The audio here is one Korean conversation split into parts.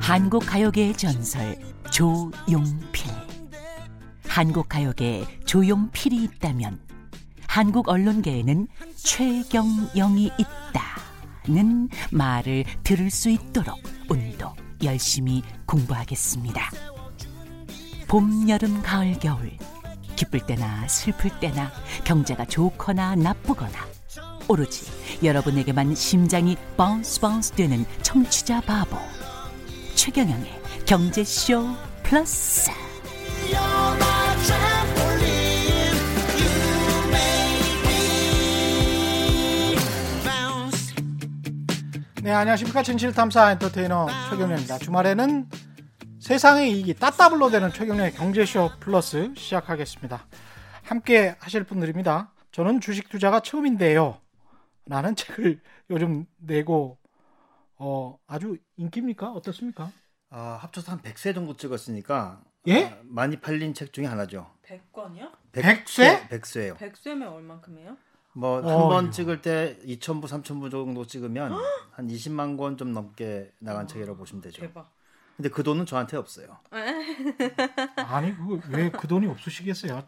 한국 가요계의 전설 조용필. 한국 가요계에 조용필이 있다면 한국 언론계에는 최경영이 있다는 말을 들을 수 있도록 오늘도 열심히 공부하겠습니다. 봄, 여름, 가을, 겨울 기쁠 때나 슬플 때나 경제가 좋거나 나쁘거나 오로지 여러분에게만 심장이 bounce bounce 되는 청취자 바보 최경영의 경제쇼 플러스 네, 안녕하십니까. 진실탐사 엔터테이너 최경영입니다. 주말에는 세상의 이익이 따따블로 되는 최경영의 경제쇼 플러스 시작하겠습니다. 함께 하실 분들입니다. 저는 주식 투자가 처음인데요. 라는 책을 요즘 내고, 어, 아주 인기입니까? 어떻습니까? 아, 합쳐서 한 100세 정도 찍었으니까 예? 아, 많이 팔린 책 중에 하나죠. 100권이요? 100세? 100세요. 100쇄면 얼만큼이에요? 뭐 한. 번 찍을 때 2,000부, 3,000부 정도 찍으면 한 20만 권 좀 넘게 나간 책이라고 보시면 되죠. 대박. 근데 그 돈은 저한테 없어요. 아니, 왜그 돈이 없으시겠어요?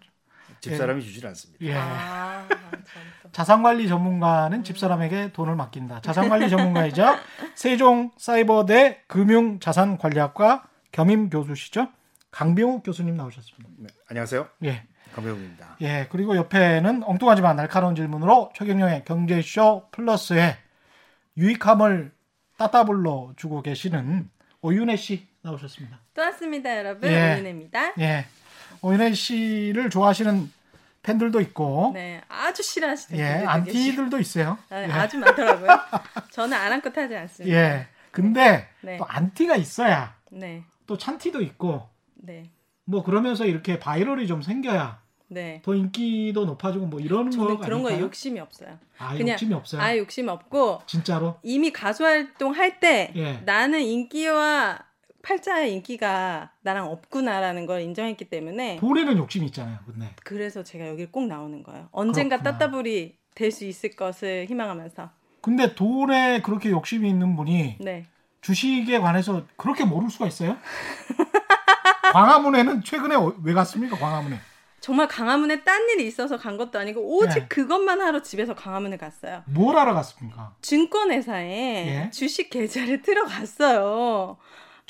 집사람이 주질 않습니다. 예. 아. 자산관리 전문가는 집사람에게 돈을 맡긴다. 자산관리 전문가이자 세종 사이버대 금융자산관리학과 겸임 교수시죠. 강병욱 교수님 나오셨습니다. 네, 안녕하세요. 예. 강배우입니다. 예. 그리고 옆에는 엉뚱하지만 날카로운 질문으로 최경영의 경제쇼 플러스에 유익함을 따따블로 주고 계시는 오윤혜 씨 나오셨습니다. 또 왔습니다, 여러분. 예. 오윤혜입니다. 예. 오윤혜 씨를 좋아하시는 팬들도 있고, 네, 아주 싫어하시는 예. 안티들도 있어요. 아, 예. 아주 많더라고요. 저는 아랑곳 하지 않습니다. 예. 근데 네. 또 안티가 있어야 네, 또 찬티도 있고 네, 뭐 그러면서 이렇게 viral이 좀 생겨야 네. 더 인기도 높아지고 뭐 이러는 거 그런 거에 아닐까요? 욕심이 없어요. 아, 그냥 욕심이 없어요. 아예 욕심 없고 진짜로. 이미 가수 활동할 때 예. 나는 인기와 팔자의 인기가 나랑 없구나라는 걸 인정했기 때문에 돈에는 욕심이 있잖아요. 근데 그래서 제가 여기 꼭 나오는 거예요. 언젠가 그렇구나. 따따블이 될 수 있을 것을 희망하면서. 근데 돈에 그렇게 욕심이 있는 분이 네. 주식에 관해서 그렇게 모를 수가 있어요? 광화문에는 최근에 어- 왜 갔습니까? 광화문에. 정말 강화문에 딴 일이 있어서 간 것도 아니고 오직 네. 그것만 하러 집에서 강화문에 갔어요. 뭘 하러 갔습니까? 증권회사에 예. 주식 계좌를 들어갔어요.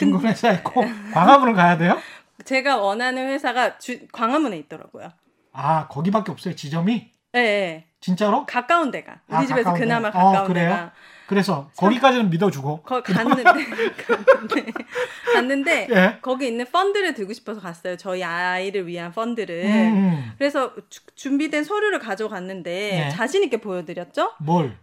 증권회사에 꼭 광화문을 가야 돼요? 제가 원하는 회사가 주- 광화문에 있더라고요. 아 거기밖에 없어요. 지점이 예, 예. 진짜로? 가까운 데가 우리 아, 집에서 그나마 데. 어, 가까운 그래요? 데가 그래서 거기까지는 믿어주고. 거 갔는데 갔는데 갔는데 예. 거기 있는 펀드를 들고 싶어서 갔어요. 저희 아이를 위한 펀드를. 음, 그래서 주- 준비된 서류를 가져갔는데 네. 자신 있게 보여드렸죠. 뭘?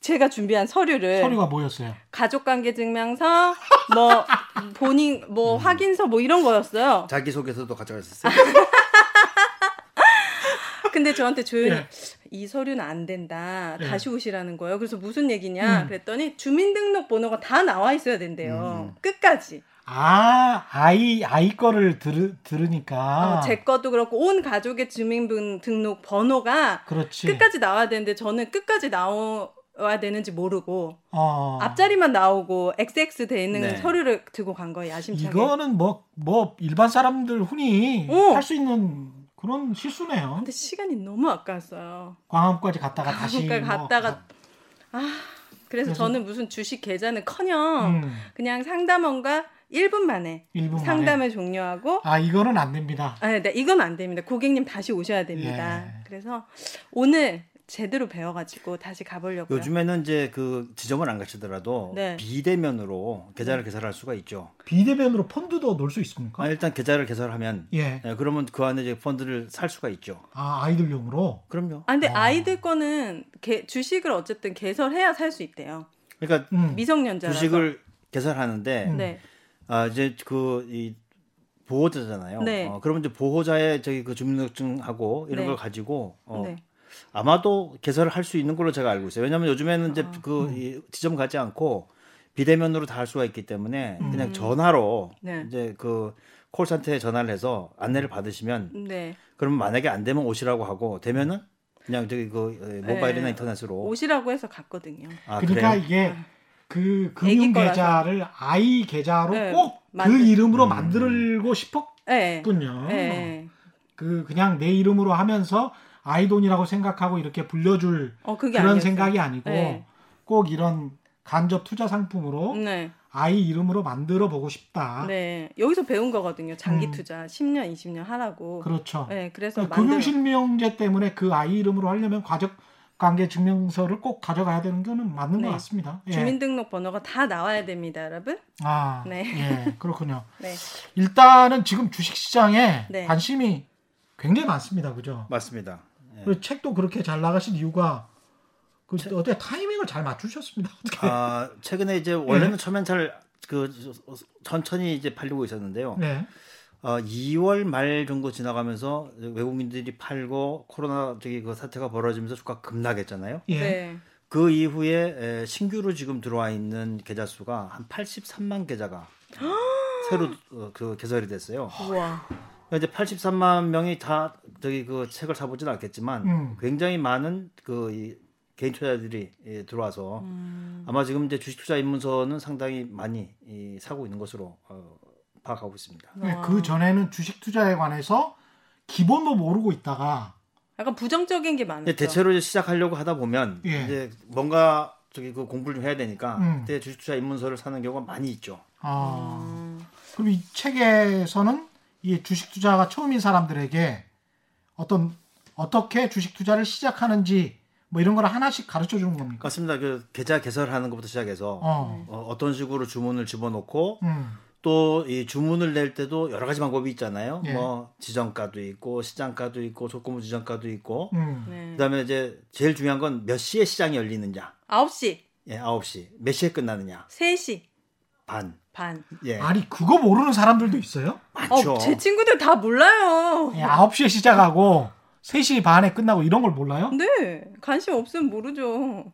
제가 준비한 서류를 서류가 뭐였어요? 가족관계 증명서, 뭐 본인 뭐 음. 확인서 뭐 이런 거였어요. 자기 소개서도 가져갔었어요. 근데 저한테 조용히 예. 이 서류는 안 된다. 예. 다시 오시라는 거예요. 그래서 무슨 얘기냐? 음. 그랬더니 주민등록번호가 다 나와 있어야 된대요. 끝까지. 아 아이 아이 거를 들, 들으니까. 어, 제 것도 그렇고 온 가족의 주민등록 번호가 그렇지. 끝까지 나와야 되는데 저는 끝까지 나 와야 되는지 모르고 어. 앞자리만 나오고 XX 돼 있는 네. 서류를 들고 간 거예요. 야심차게. 이거는 뭐뭐 일반 사람들 흔히 어. 할수 있는 그런 실수네요. 근데 시간이 너무 아까웠어요. 광화문까지 갔다가 다시 그러니까 뭐 갔다가 아 그래서, 그래서- 저는 무슨 주식 계좌는커녕 음, 그냥 상담원과 1분 만에 1분 만에. 상담을 종료하고 아 이거는 안 됩니다. 아, 네, 이건 안 됩니다. 고객님 다시 오셔야 됩니다. 예. 그래서 오늘 제대로 배워가지고 다시 가보려고요. 요즘에는 이제 그 지점을 안 가시더라도 네. 비대면으로 계좌를 개설할 수가 있죠. 비대면으로 펀드도 넣을 수 있습니까? 아, 일단 계좌를 개설하면 예. 예, 그러면 그 안에 이제 펀드를 살 수가 있죠. 아 아이들용으로. 그럼요. 아 근데 아. 아이들 거는 개- 주식을 어쨌든 개설해야 살 수 있대요. 그러니까 음. 미성년자라서. 주식을 개설하는데 음. 네. 아 이제 그이 보호자잖아요. 네. 어, 그러면 이제 보호자의 저기 그 주민등록증하고 이런 네. 걸 가지고 어, 네. 아마도 개설을 할 수 있는 걸로 제가 알고 있어요. 왜냐하면 요즘에는 이제 아. 그 음. 이 지점 가지 않고 비대면으로 다 할 수가 있기 때문에 음. 그냥 전화로 네. 이제 그 콜센터에 전화를 해서 안내를 받으시면 네. 그러면 만약에 안 되면 오시라고 하고 되면은 그냥 저기 그 에, 모바일이나 네. 인터넷으로. 옷이라고 해서 갔거든요. 아, 그러니까 그래요? 이게 그 애기 금융. 계좌를 아이 계좌로 네, 꼭그 만들- 이름으로 음. 만들고 싶었군요. 네. 네. 그 그냥 내 이름으로 하면서 아이 돈이라고 생각하고 이렇게 불려줄 어 그런 아니었어요. 생각이 아니고 네. 꼭 이런 간접 투자 상품으로 네. 아이 이름으로 만들어 보고 싶다. 네. 여기서 배운 거거든요. 장기 음. 투자 10년, 20년 하라고. 그렇죠. 네. 그래서 그러니까. 금융실명제 때문에 그 아이 이름으로 하려면 가족 관계 증명서를 꼭 가져가야 되는 거는 맞는 네. 것 같습니다. 예. 주민등록번호가 다 나와야 됩니다, 여러분. 아, 네. 예, 그렇군요. 네. 일단은 지금 주식시장에 네. 관심이 굉장히 많습니다. 그죠? 맞습니다. 예. 그리고 책도 그렇게 잘 나가신 이유가 그 어떻게 타이밍을 잘 맞추셨습니다. 어떻게? 아, 최근에 이제 원래는 처음엔 잘 그 천천히 이제 팔리고 있었는데요. 네. 어, 2월 말 정도 지나가면서 외국인들이 팔고 코로나 저기 그 사태가 벌어지면서 주가 급락했잖아요. 예. 네. 그 이후에 에, 신규로 지금 들어와 있는 계좌 수가 한 83만 계좌가 새로 어, 그 개설이 됐어요. 우와. 이제 83만 명이 다 저기 그 책을 사보지는 않겠지만 음. 굉장히 많은 그 이, 개인 투자들이 예, 들어와서 음. 아마 지금 이제 주식 투자 입문서는 상당히 많이 이, 사고 있는 것으로 어, 파악하고 있습니다. 네, 그 전에는 주식 투자에 관해서 기본도 모르고 있다가 약간 부정적인 게 많았죠. 이제 대체로 이제 시작하려고 하다 보면 예. 이제 뭔가 저기 그 공부를 좀 해야 되니까 음. 그때 주식 투자 입문서를 사는 경우가 많이 있죠. 아, 음. 그럼 이 책에서는 이 주식 투자가 처음인 사람들에게 어떤 어떻게 주식 투자를 시작하는지 뭐 이런 걸 하나씩 가르쳐 주는 겁니까? 맞습니다. 그 계좌 개설하는 것부터 시작해서 어. 어, 어 떤 식으로 주문을 집어넣고 음. 또이 주문을 낼 때도 여러 가지 방법이 있잖아요. 예. 뭐 지정가도 있고 시장가도 있고 조건부 지정가도 있고 음. 네. 그다음에 이제 제일 중요한 건 몇 시에 시장이 열리느냐. 9시, 예, 9시. 몇 시에 끝나느냐. 3시 반. 반. 예. 아니 그거 모르는 사람들도 있어요? 많죠. 어, 제 친구들 다 몰라요. 예, 9시에 시작하고 3시 반에 끝나고 이런 걸 몰라요? 네. 관심 없으면 모르죠.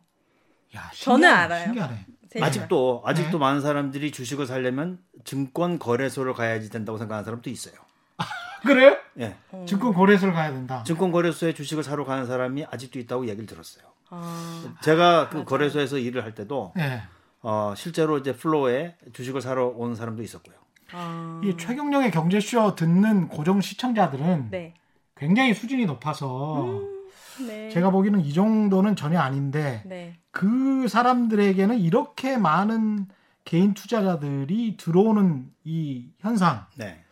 야, 저는 신기하네, 알아요. 신기하네. 세 아직도 네. 아직도 많은 사람들이 주식을 살려면 증권 거래소를 가야지 된다고 생각하는 사람도 있어요. 그래요? 예. 어. 증권 거래소를 가야 된다. 증권 거래소에 주식을 사러 가는 사람이 아직도 있다고 얘기를 들었어요. 아, 제가 그 맞아요. 거래소에서 일을 할 때도 예. 어, 실제로 이제 플로어에 주식을 사러 온 사람도 있었고요. 아. 이 최경령의 경제쇼 듣는 고정 시청자들은 네. 굉장히 수준이 높아서 네. 제가 보기에는 이 정도는 전혀 아닌데 네. 그 사람들에게는 이렇게 많은 개인 투자자들이 들어오는 이 현상 네.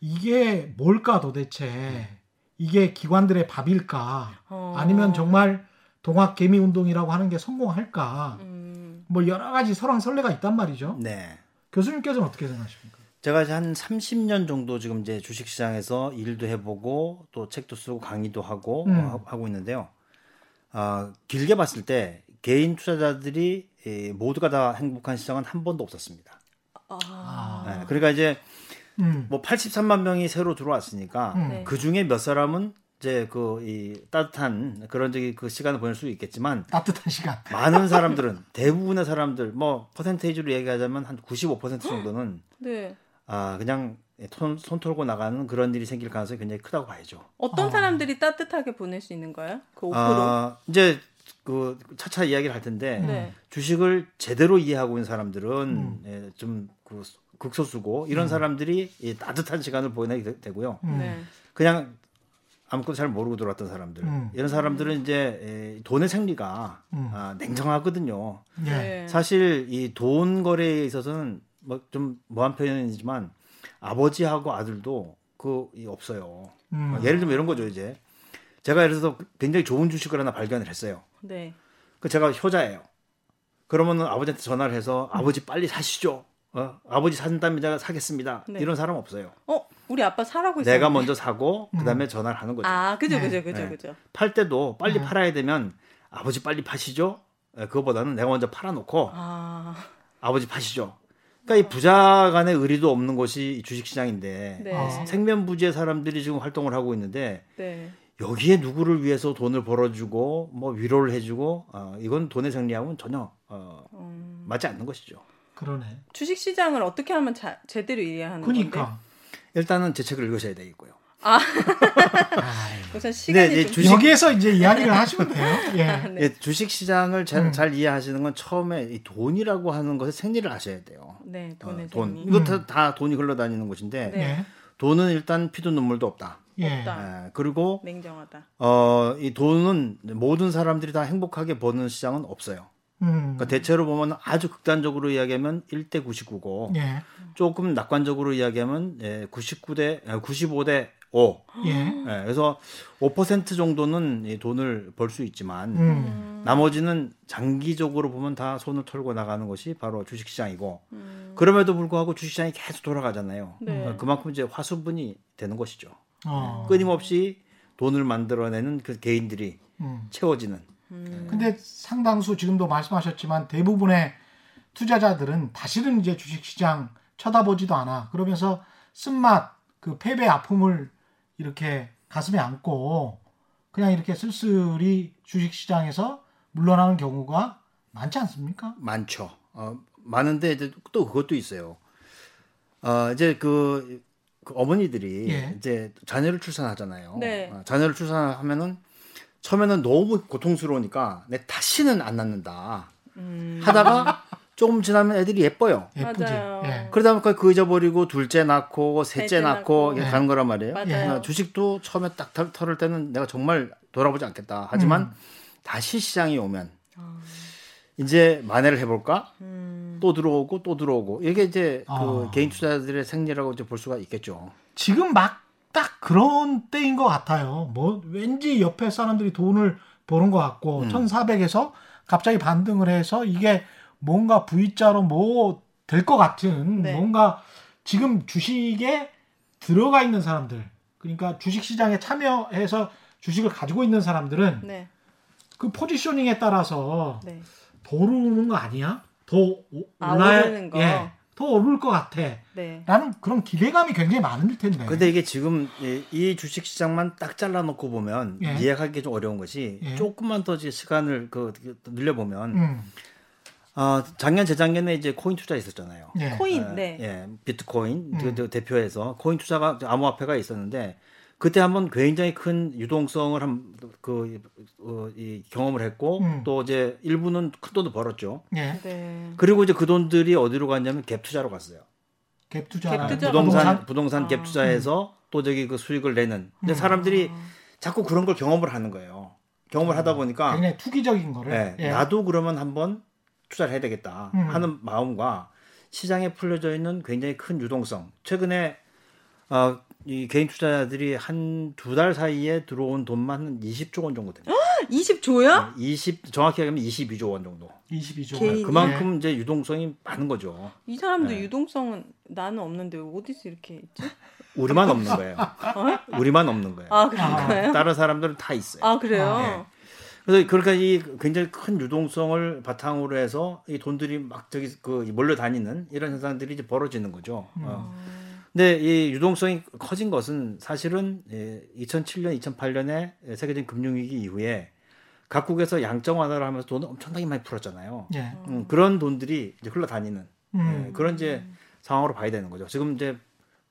이게 뭘까 도대체 이게 기관들의 밥일까 어. 아니면 정말 동학 개미 운동이라고 하는 게 성공할까 음. 뭐 여러 가지 설왕설래가 있단 말이죠. 네. 교수님께서는 어떻게 생각하십니까? 제가 이제 한 30년 정도 지금 이제 주식 시장에서 일도 해보고 또 책도 쓰고 강의도 하고 음. 어, 하고 있는데요. 아, 길게 봤을 때 개인 투자자들이 예, 모두가 다 행복한 시장은 한 번도 없었습니다. 아. 네, 그러니까 이제 음. 뭐 83만 명이 새로 들어왔으니까 음. 네. 그 중에 몇 사람은 이제 그 이 따뜻한 그런 저기 그 시간을 보낼 수 있겠지만 따뜻한 시간. 많은 사람들은 대부분의 사람들 뭐 퍼센테이지로 얘기하자면 한 95% 정도는 네. 아 그냥 손, 손 털고 나가는 그런 일이 생길 가능성이 굉장히 크다고 봐야죠. 어떤 어. 사람들이 따뜻하게 보낼 수 있는 거예요? 그 5%? 아 이제 그 차차 이야기를 할 텐데 네. 주식을 제대로 이해하고 있는 사람들은 음. 예, 좀그 극소수고 이런 사람들이 이 따뜻한 시간을 보내게 되- 되고요. 음. 네. 그냥 아무것도 잘 모르고 들어왔던 사람들 음. 이런 사람들은 이제 에, 돈의 생리가 음. 아, 냉정하거든요. 예. 네. 사실 이 돈 거래에 있어서는 뭐좀 뭐한 표현이지만 아버지하고 아들도 그이 없어요. 음. 예를 들면 이런 거죠 이제 제가 예를 들어서 굉장히 좋은 주식을 하나 발견을 했어요. 네. 그 제가 효자예요. 그러면은 아버지한테 전화를 해서 아버지 빨리 사시죠. 어? 아버지 산다면 제가 사겠습니다. 네. 이런 사람 없어요. 어, 우리 아빠 사라고 있어. 내가 먼저 사고 그다음에 전화를 하는 거죠. 아, 그죠, 네. 그죠, 그죠, 네. 그죠. 팔 때도 빨리 네. 팔아야 되면 아버지 빨리 파시죠. 예, 그거보다는 내가 먼저 팔아놓고 아, 아버지 파시죠. 그러니까 이 부자 간의 의리도 없는 것이 이 주식시장인데 네. 아. 생면부지의 사람들이 지금 활동을 하고 있는데 네. 여기에 누구를 위해서 돈을 벌어주고 뭐 위로를 해주고 어, 이건 돈의 생리하고는 전혀 어, 음, 맞지 않는 것이죠. 그러네. 주식 시장을 어떻게 하면 자, 제대로 이해하는 건데? 그러니까 일단은 제 책을 읽으셔야 되겠고요. 우선 시간이 이제 좀 주식- 여기에서 이제 이야기를 하시면 돼요. 예. 네. 예, 주식 시장을 잘, 음. 잘 이해하시는 건 처음에 이 돈이라고 하는 것의 생리를 아셔야 돼요. 네, 어, 돈의 돈. 재미. 이거 다, 다 돈이 흘러다니는 곳인데 네. 예. 돈은 일단 피도 눈물도 없다. 예. 없다. 예, 그리고 냉정하다. 어, 이 돈은 모든 사람들이 다 행복하게 버는 시장은 없어요. 음. 그러니까 대체로 보면 아주 극단적으로 이야기하면 1대 99고 예. 조금 낙관적으로 이야기하면 예, 99대 95대 5. 예. 예, 그래서 5% 정도는 이 돈을 벌 수 있지만 음. 나머지는 장기적으로 보면 다 손을 털고 나가는 것이 바로 주식시장이고 음. 그럼에도 불구하고 주식시장이 계속 돌아가잖아요. 네. 어, 그만큼 이제 화수분이 되는 것이죠. 어. 끊임없이 돈을 만들어내는 그 개인들이 음. 채워지는. 근데 상당수 지금도 말씀하셨지만 대부분의 투자자들은 다시는 이제 주식시장 쳐다보지도 않아. 그러면서 쓴맛, 그 패배 아픔을 이렇게 가슴에 안고 그냥 이렇게 쓸쓸히 주식시장에서 물러나는 경우가 많지 않습니까? 많죠. 어, 많은데 이제 또 그것도 있어요. 어, 이제 그, 그 어머니들이 예. 이제 자녀를 출산하잖아요. 네. 어, 자녀를 출산하면은 처음에는 너무 고통스러우니까 내 다시는 안 낳는다. 음. 하다가 조금 지나면 애들이 예뻐요. 예쁘지. 예. 그러다 보니까 그 잊어버리고 둘째 낳고 셋째 낳고. 이렇게 네. 가는 거란 말이에요. 맞아요. 어, 주식도 처음에 딱 털- 털을 때는 내가 정말 돌아보지 않겠다. 하지만 음. 다시 시장이 오면 아. 이제 만회를 해볼까? 음. 또 들어오고 또 들어오고 이게 이제 그 아. 개인 투자자들의 생리라고 이제 볼 수가 있겠죠. 지금 막 딱 그런 때인 것 같아요. 뭐 왠지 옆에 사람들이 돈을 버는 것 같고 음. 1,400에서 갑자기 반등을 해서 이게 뭔가 V자로 뭐 될 것 같은 네. 뭔가 지금 주식에 들어가 있는 사람들 그러니까 주식 시장에 참여해서 주식을 가지고 있는 사람들은 네. 그 포지셔닝에 따라서 네. 더 오르는 거 아니야? 더 오- 아, 올라야 오르는 거. 예, 더 오를 것 같아. 네. 라는 그런 기대감이 굉장히 많을 텐데. 근데 이게 지금 이, 이 주식 시장만 딱 잘라놓고 보면 예. 이해하기 좀 어려운 것이 예. 조금만 더 시간을 그 늘려보면 음, 아 작년 재작년에 이제 코인 투자 있었잖아요. 예. 코인. 예, 네. 예, 비트코인 음. 그, 그 대표해서 코인 투자가 암호화폐가 있었는데 그때 한번 굉장히 큰 유동성을 한그 어, 이 경험을 했고 음. 또 이제 일부는 큰 돈도 벌었죠. 예. 네. 그리고 이제 그 돈들이 어디로 갔냐면 갭 투자로 갔어요. 갭 투자, 갭 투자. 부동산 부동산 아. 갭 투자해서 또 저기 그 수익을 내는. 근데 음. 사람들이 자꾸 그런 걸 경험을 하는 거예요. 경험을 하다 보니까 굉장히 투기적인 거를. 예, 예. 나도 그러면 한번 투자를 해야 되겠다 음. 하는 마음과 시장에 풀려져 있는 굉장히 큰 유동성. 최근에 어, 이 개인 투자자들이 한 두 달 사이에 들어온 돈만 한 20조 원 정도 됩니다. 20조요? 20 정확히 하면 22조 원 정도. 22조. 개인. 그만큼 이제 유동성이 많은 거죠. 이 사람도 네. 유동성은 나는 없는데 어디서 이렇게 있지? 우리만 없는 거예요. 우리만 없는 거예요. 아 그런가요? 다른 사람들은 다 있어요. 아 그래요? 아, 네. 그래서 그러니까 이 굉장히 큰 유동성을 바탕으로 해서 이 돈들이 막 저기 그 몰려 다니는 이런 현상들이 이제 벌어지는 거죠. 어. 근데 이 유동성이 커진 것은 사실은 예, 2007년, 2008년에 세계적인 금융위기 이후에 각국에서 양적 완화를 하면서 돈을 엄청나게 많이 풀었잖아요. 예. 음, 그런 돈들이 이제 흘러다니는 음. 예, 그런 이제 상황으로 봐야 되는 거죠. 지금 이제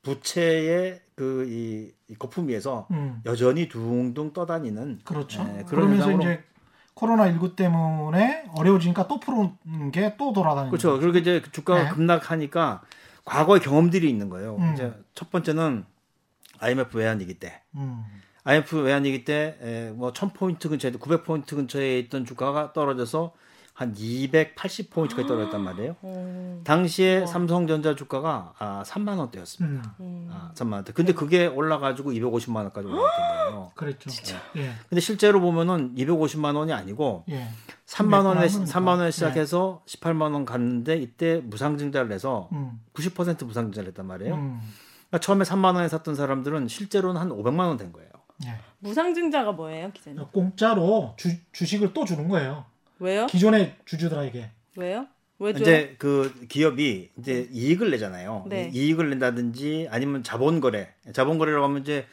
부채의 그이 이 거품 위에서 음. 여전히 둥둥 떠다니는 그렇죠. 예, 그러면서 이제 코로나 19 때문에 어려워지니까 또 푸는 게 또 돌아다니는. 그렇죠. 거죠. 그리고 이제 주가 가 네. 급락하니까 과거의 경험들이 있는 거예요. 음. 이제 첫 번째는 IMF 외환위기 때, 음. IMF 외환위기 때 뭐 1000포인트 근처에 900포인트 근처에 있던 주가가 떨어져서 한 280포인트까지 떨어졌단 말이에요. 어, 당시에 삼성전자 주가가 아, 3만 원대였습니다. 음. 음. 아, 3만 원대. 근데 그게 올라가지고 250만 원까지 올라갔던 거예요. 그랬죠. 예. 근데 실제로 보면은 250만 원이 아니고 예. 3만 원에 그러니까. 3만 원에 시작해서 18만 원 갔는데 이때 무상증자를 내서 음. 90% 무상증자를 했단 말이에요. 음. 그러니까 처음에 3만 원에 샀던 사람들은 실제로는 한 500만 원 된 거예요. 예. 무상증자가 뭐예요, 기자님? 공짜로 주, 주식을 또 주는 거예요. 왜요? 기존의 주주들에게. 왜요? 왜 줘요? 이제 그 기업이 이제 이익을 내잖아요. 네. 이익을 낸다든지 아니면 자본 거래. 자본 거래라고 하면 이제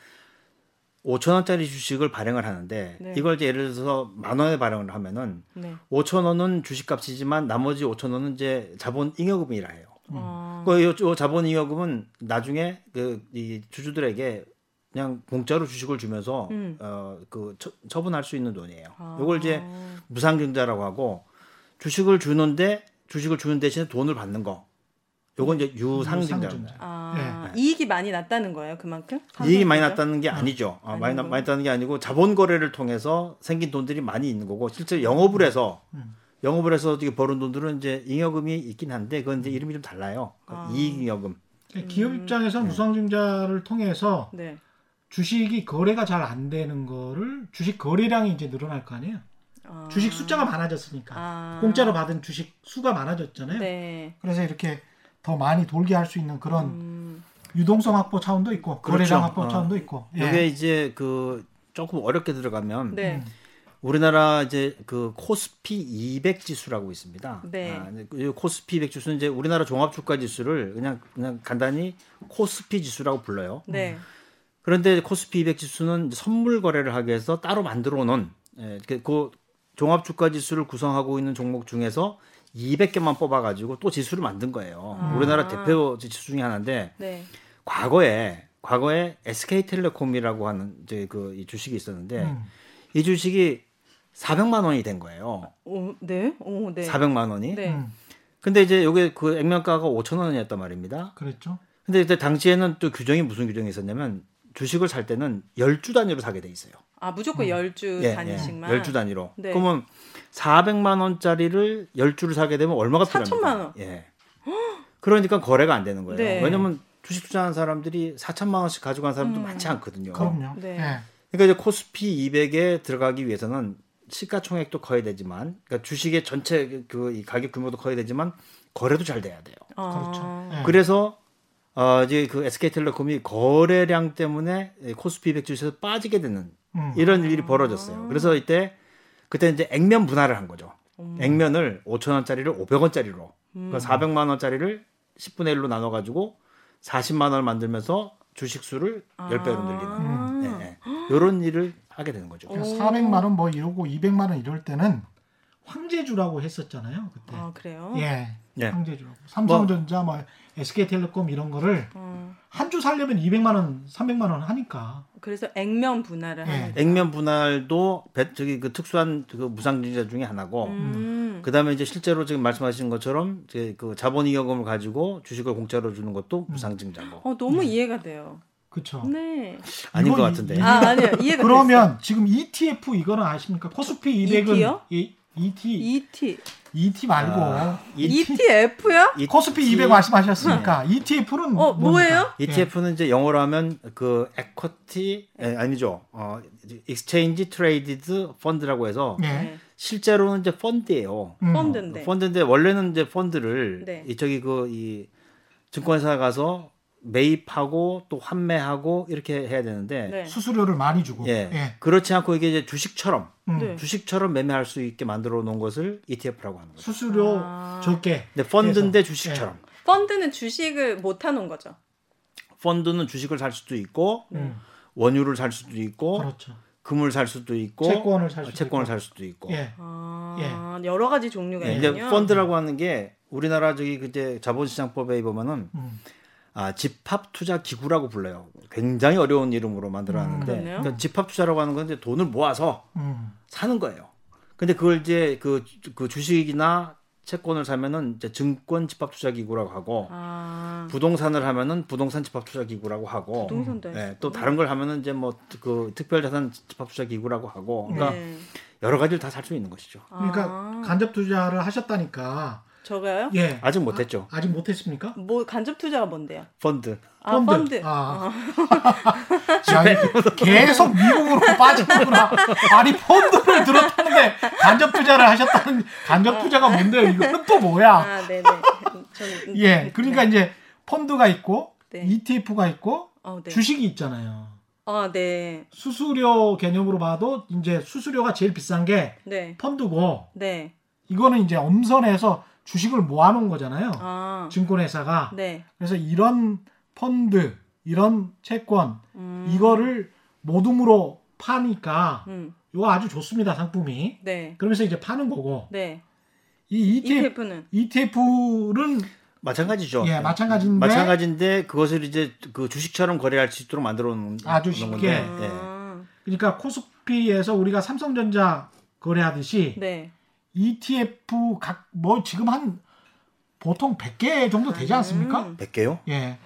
5천 원짜리 주식을 발행을 하는데 네. 이걸 이제 예를 들어서 만 원에 발행을 하면은 네. 5천 원은 주식값이지만 나머지 5천 원은 이제 자본 잉여금이라 해요. 아, 그 자본 잉여금은 나중에 그 이 주주들에게 그냥 공짜로 주식을 주면서 음. 어그 처분할 수 있는 돈이에요. 아. 이걸 이제 무상증자라고 하고 주식을 주는데 주식을 주는 대신에 돈을 받는 거. 요건 이제. 유상증자. 아, 이익이 많이 났다는 거예요, 그만큼? 이익이 많이? 났다는 게 아니죠. 아, 많이, 나-? 많이 났다는 게 아니고 자본 거래를 통해서 생긴 돈들이 많이 있는 거고 실제 영업을 해서 영업을 해서 어떻게 벌은 돈들은 이제 잉여금이 있긴 한데 그건 이제 이름이 좀 달라요. 아. 이익 잉여금. 그러니까 기업 입장에서 무상증자를 통해서 네. 주식이 거래가 잘 안 되는 거를 주식 거래량이 이제 늘어날 거 아니에요. 아. 주식 숫자가 많아졌으니까 아. 공짜로 받은 주식 수가 많아졌잖아요. 네. 그래서 이렇게 더 많이 돌게 할 수 있는 그런 음, 유동성 확보 차원도 있고 거래량 그렇죠. 확보 어. 차원도 있고. 예. 이게 이제 그 조금 어렵게 들어가면 네. 음. 우리나라 이제 그 코스피 200 지수라고 있습니다. 네. 아, 이 코스피 200 지수는 이제 우리나라 종합 주가 지수를 그냥 그냥 간단히 코스피 지수라고 불러요. 네. 그런데 코스피 200 지수는 선물 거래를 하기 위해서 따로 만들어 놓은 예, 그, 그 종합 주가 지수를 구성하고 있는 종목 중에서 200개만 뽑아 가지고 또 지수를 만든 거예요. 아. 우리나라 대표 지수 중에 하나인데 네. 과거에 과거에 SK텔레콤이라고 하는 이제 그이 주식이 있었는데 음. 이 주식이 400만 원이 된 거예요. 오, 네. 오, 네. 400만 원이. 네. 음, 근데 이제 요게 그 액면가가 5천 원이었단 말입니다. 그랬죠. 근데 그때 당시에는 또 규정이 무슨 규정이 있었냐면 주식을 살 때는 10주 단위로 사게 돼 있어요. 아, 무조건 열 10주 예, 단위씩만. 예, 10주 단위로. 네. 그러면 400만 원짜리를 10주를 사게 되면 얼마가 4천만 필요합니까? 원. 예. 그러니까 거래가 안 되는 거예요. 네. 왜냐면 주식 투자하는 사람들이 4천만 원씩 가져간 사람도 많지 않거든요. 그럼요. 네. 예. 그러니까 이제 코스피 200에 들어가기 위해서는 시가총액도 커야 되지만, 그러니까 주식의 전체 그이 가격 규모도 커야 되지만 거래도 잘 돼야 돼요. 아, 그렇죠. 예. 그래서 어, 이제 그 SK텔레콤이 거래량 때문에 코스피 200 지수에서 빠지게 되는 음. 이런 일이 벌어졌어요. 그래서 이때 그때 이제 액면 분할을 한 거죠. 액면을 5천 원짜리를 500원짜리로, 그러니까 400만 원짜리를 10분의 1로 나눠 가지고 40만 원을 만들면서 주식 수를 10배로 늘리는 예, 예. 이런 일을 하게 되는 거죠. 그러니까 400만 원 뭐 이러고 200만 원 이럴 때는 황제주라고 했었잖아요. 그때. 아, 그래요? 예. 예. 황제주라고. 삼성전자 뭐 SK텔레콤 이런 거를 어, 한주 살려면 200만 원, 300만 원 하니까. 그래서 액면 분할을 예. 하는 액면 분할도 배- 저기 그 특수한 그 무상증자 중에 하나고 음. 그다음에 이제 실제로 지금 말씀하신 것처럼 이제 그 자본이익금을 가지고 주식을 공짜로 주는 것도 무상증자고 어, 너무 이해가 돼요. 그쵸. 네. 아닌 것 같은데. 아, 아니요. 이해가 그러면 지금 ETF 이거는 아십니까? 코스피 200은 ET 요? 이, ET ET. ET 말고 아, ETF요? 이- 코스피 200 말씀하셨으니까 ETF는 어, 뭐예요? ETF는 이제 영어로 하면 그 equity 에, 아니죠. 어 exchange traded fund라고 해서 예. 네. 실제로는 이제 펀드예요. 음. 펀드인데. 펀드인데 원래는 이제 펀드를 네. 이쪽이 그이 증권사 가서 매입하고 또 환매하고 이렇게 해야 되는데 네. 수수료를 많이 주고. 예. 예. 그렇지 않고 이게 이제 주식처럼 음. 네. 주식처럼 매매할 수 있게 만들어 놓은 것을 ETF라고 하는 거죠. 수수료 아. 적게. 근데 펀드인데 해서. 주식처럼. 펀드는 주식을 못 하는 거죠. 펀드는 주식을 살 수도 있고 음. 원유를 살 수도 있고 그렇죠. 금을 살 수도 있고 채권을 살 어, 수도 채권을 있고. 살 수도 있고. 예. 아, 여러 가지 종류가 예, 있군요. 이제 펀드라고 하는 게 우리나라 저기 그때 자본시장법에 보면은 음. 아, 집합 투자 기구라고 불러요. 굉장히 어려운 이름으로 만들어놨는데 그렇네요. 그러니까 집합 투자라고 하는 건 이제 돈을 모아서 음. 사는 거예요. 근데 그걸 이제 그, 그 주식이나 채권을 사면은 이제 증권 집합 투자 기구라고 하고 아, 부동산을 하면은 부동산 집합 투자 기구라고 하고 부동산도 예, 또 다른 걸 하면은 이제 뭐 그 특별 자산 집합 투자 기구라고 하고 그러니까 네. 여러 가지를 다 살 수 있는 것이죠. 그러니까 아, 간접 투자를 하셨다니까. 저거요? 예. 아직 못 했죠. 아 직 못 했습니까? 뭐 간접 투자가 뭔데요? 펀드. 아, 펀드. 아. 야, 이거 계속 미국으로 빠지는구나. 아니, 펀드를 들었다는데 간접 투자를 하셨다는 간접 투자가 뭔데요? 이거는 또 뭐야? 아, 네네. 저는, 예. 그러니까 이제 펀드가 있고 네. ETF가 있고 어, 네. 주식이 있잖아요. 아, 네. 수수료 개념으로 봐도 이제 수수료가 제일 비싼 게 네. 펀드고 네. 이거는 이제 엄선해서 주식을 모아놓은 거잖아요. 아, 증권회사가. 네. 그래서 이런 펀드, 이런 채권, 음, 이거를 모둠으로 파니까 음, 이거 아주 좋습니다 상품이. 네. 그러면서 이제 파는 거고 네. 이 ETF, ETF는 ETF는 마찬가지죠. 예, 마찬가지인데 마찬가지인데 그것을 이제 그 주식처럼 거래할 수 있도록 만들어 놓은 아주 놓은 쉽게. 건데, 예. 아, 그러니까 코스피에서 우리가 삼성전자 거래하듯이 네. ETF 각 뭐 지금 한 보통 100개 정도 되지 않습니까? 음. 100개요? 예.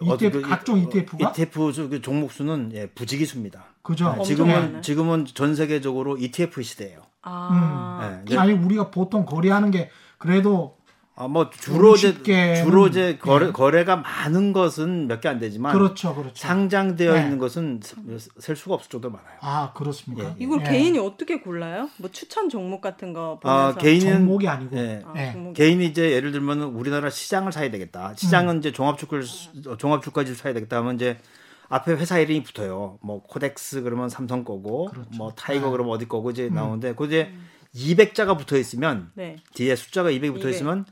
어, ETF 그, 각종 어, ETF가 ETF 저- 그 종목 수는 예, 부지기 수입니다. 그죠? 예, 엄청 지금은. 지금은 전 세계적으로 ETF 시대예요. 아, 예, 아니 우리가 보통 거래하는 게 그래도 아, 뭐 주로 이제 쉽게는- 주로 이제 거래 예. 거래가 많은 것은 몇 개 안 되지만 그렇죠, 그렇죠. 상장되어 네. 있는 것은 셀 수가 없을 정도로 많아요. 아 그렇습니까? 예, 이걸 예. 개인이 어떻게 골라요? 뭐 추천 종목 같은 거 아, 보면서 개인은 종목이 아니고 예, 아, 예. 종목. 개인이 이제 예를 들면 우리나라 시장을 사야 되겠다. 음. 시장은 이제 종합주를 종합주가지수를 사야 되겠다 하면 이제 앞에 회사 이름이 붙어요. 뭐 코덱스 그러면 삼성 거고, 그렇죠. 뭐 타이거 네. 그러면 어디 거고 이제 음. 나오는데 그 이제 200자가 붙어 있으면 네. 뒤에 숫자가 200이 붙어 200. 있으면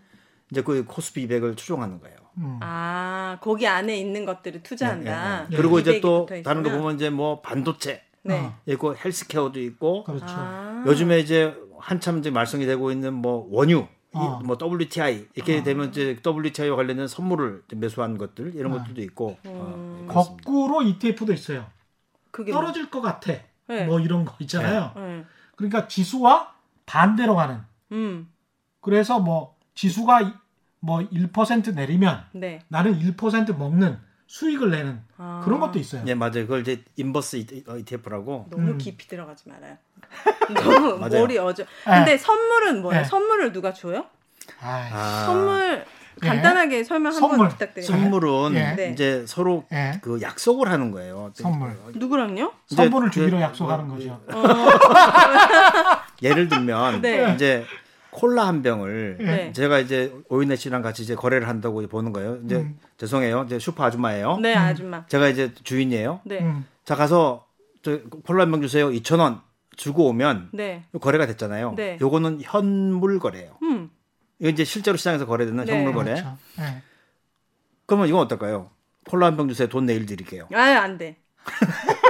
이제 그 코스피 200을 추종하는 거예요. 음. 아, 거기 안에 있는 것들을 투자한다. 예, 예. 그리고 이제 200이 또 다른 거. 보면 이제 뭐 반도체 네. 어, 있고 헬스케어도 있고 그렇죠. 아. 요즘에 이제 한참 이제 말썽이 되고 있는 뭐 원유, 이 어. 뭐 WTI 이렇게 되면 이제 WTI와 관련된 선물을 매수한 것들 이런 것들도 있고 어, 그렇습니다. 거꾸로 ETF도 있어요. 그게 떨어질 것 같아. 네. 뭐 이런 거 있잖아요. 뭐- 네. 그러니까 지수와 반대로 가는. 음. 그래서 뭐 지수가 이- 뭐 1% 내리면 네. 나는 1% 먹는 수익을 내는 아. 그런 것도 있어요. 예 맞아요. 그걸 이제 inverse ETF라고 너무 음. 깊이 들어가지 말아요. 너무 맞아요. 머리 어져. 근데 선물은 뭐예요? 네. 선물을 누가 줘요? 아, 선물 간단하게 설명 한번 선물. 부탁드립니다. 선물은 예. 네. 이제 서로 예. 그 약속을 하는 거예요. 선물. 누구랑요? 이제 선물을 그- 주기로 약속하는 거죠. 예를 들면 네. 이제 콜라 한 병을 네. 제가 이제 오윤혜 씨랑 같이 이제 거래를 한다고 보는 거예요. 이제 음. 죄송해요. 이제 슈퍼 아줌마예요. 네, 아줌마. 제가 이제 주인이에요. 네. 음. 자 가서 저 콜라 한 병 주세요. 2천 원 주고 오면 네. 거래가 됐잖아요. 네. 요거는 현물 거래예요. 음. 이거 이제 실제로 시장에서 거래되는 네. 현물 거래. 그렇죠. 예. 그러면 이건 어떨까요? 콜라 한 병 주세요. 돈 내일 드릴게요. 아, 안 돼.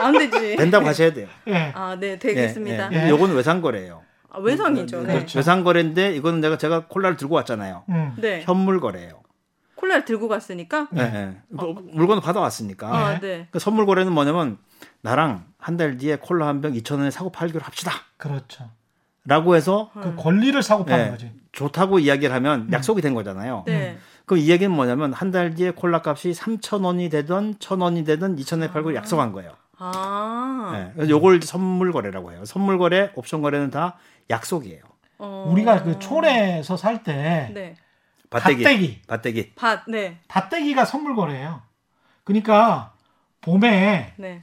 안 되지. 된다고 하셔야 돼요. 예. 아, 네, 되겠습니다. 예, 예. 요거는 외상 거래예요. 아, 외상이죠. 네. 그렇죠. 외상 거래인데 이거는 내가 제가 콜라를 들고 왔잖아요. 음. 네. 현물 거래예요. 콜라를 들고 갔으니까. 예, 예. 뭐, 물건을 받아왔으니까. 아, 네. 네. 그 선물 거래는 뭐냐면 나랑 한 달 뒤에 콜라 한 병 2천 원에 사고 팔기로 합시다. 그렇죠. 라고 해서 그 권리를 사고 파는 예, 거지. 좋다고 이야기를 하면 약속이 된 거잖아요. 네. 그럼 이 얘기는 뭐냐면 한 달 뒤에 콜라 값이 3,000원이 되든 1,000원이 되든 2,000원에 팔고 약속한 거예요. 아. 예. 그래서 요걸 선물 거래라고 해요. 선물 거래, 옵션 거래는 다 약속이에요. 어. 우리가 그 촌에서 살때 네. 밭대기. 밭대기. 밭대기. 밭, 네. 밭대기가 선물 거래예요. 그러니까 봄에 네.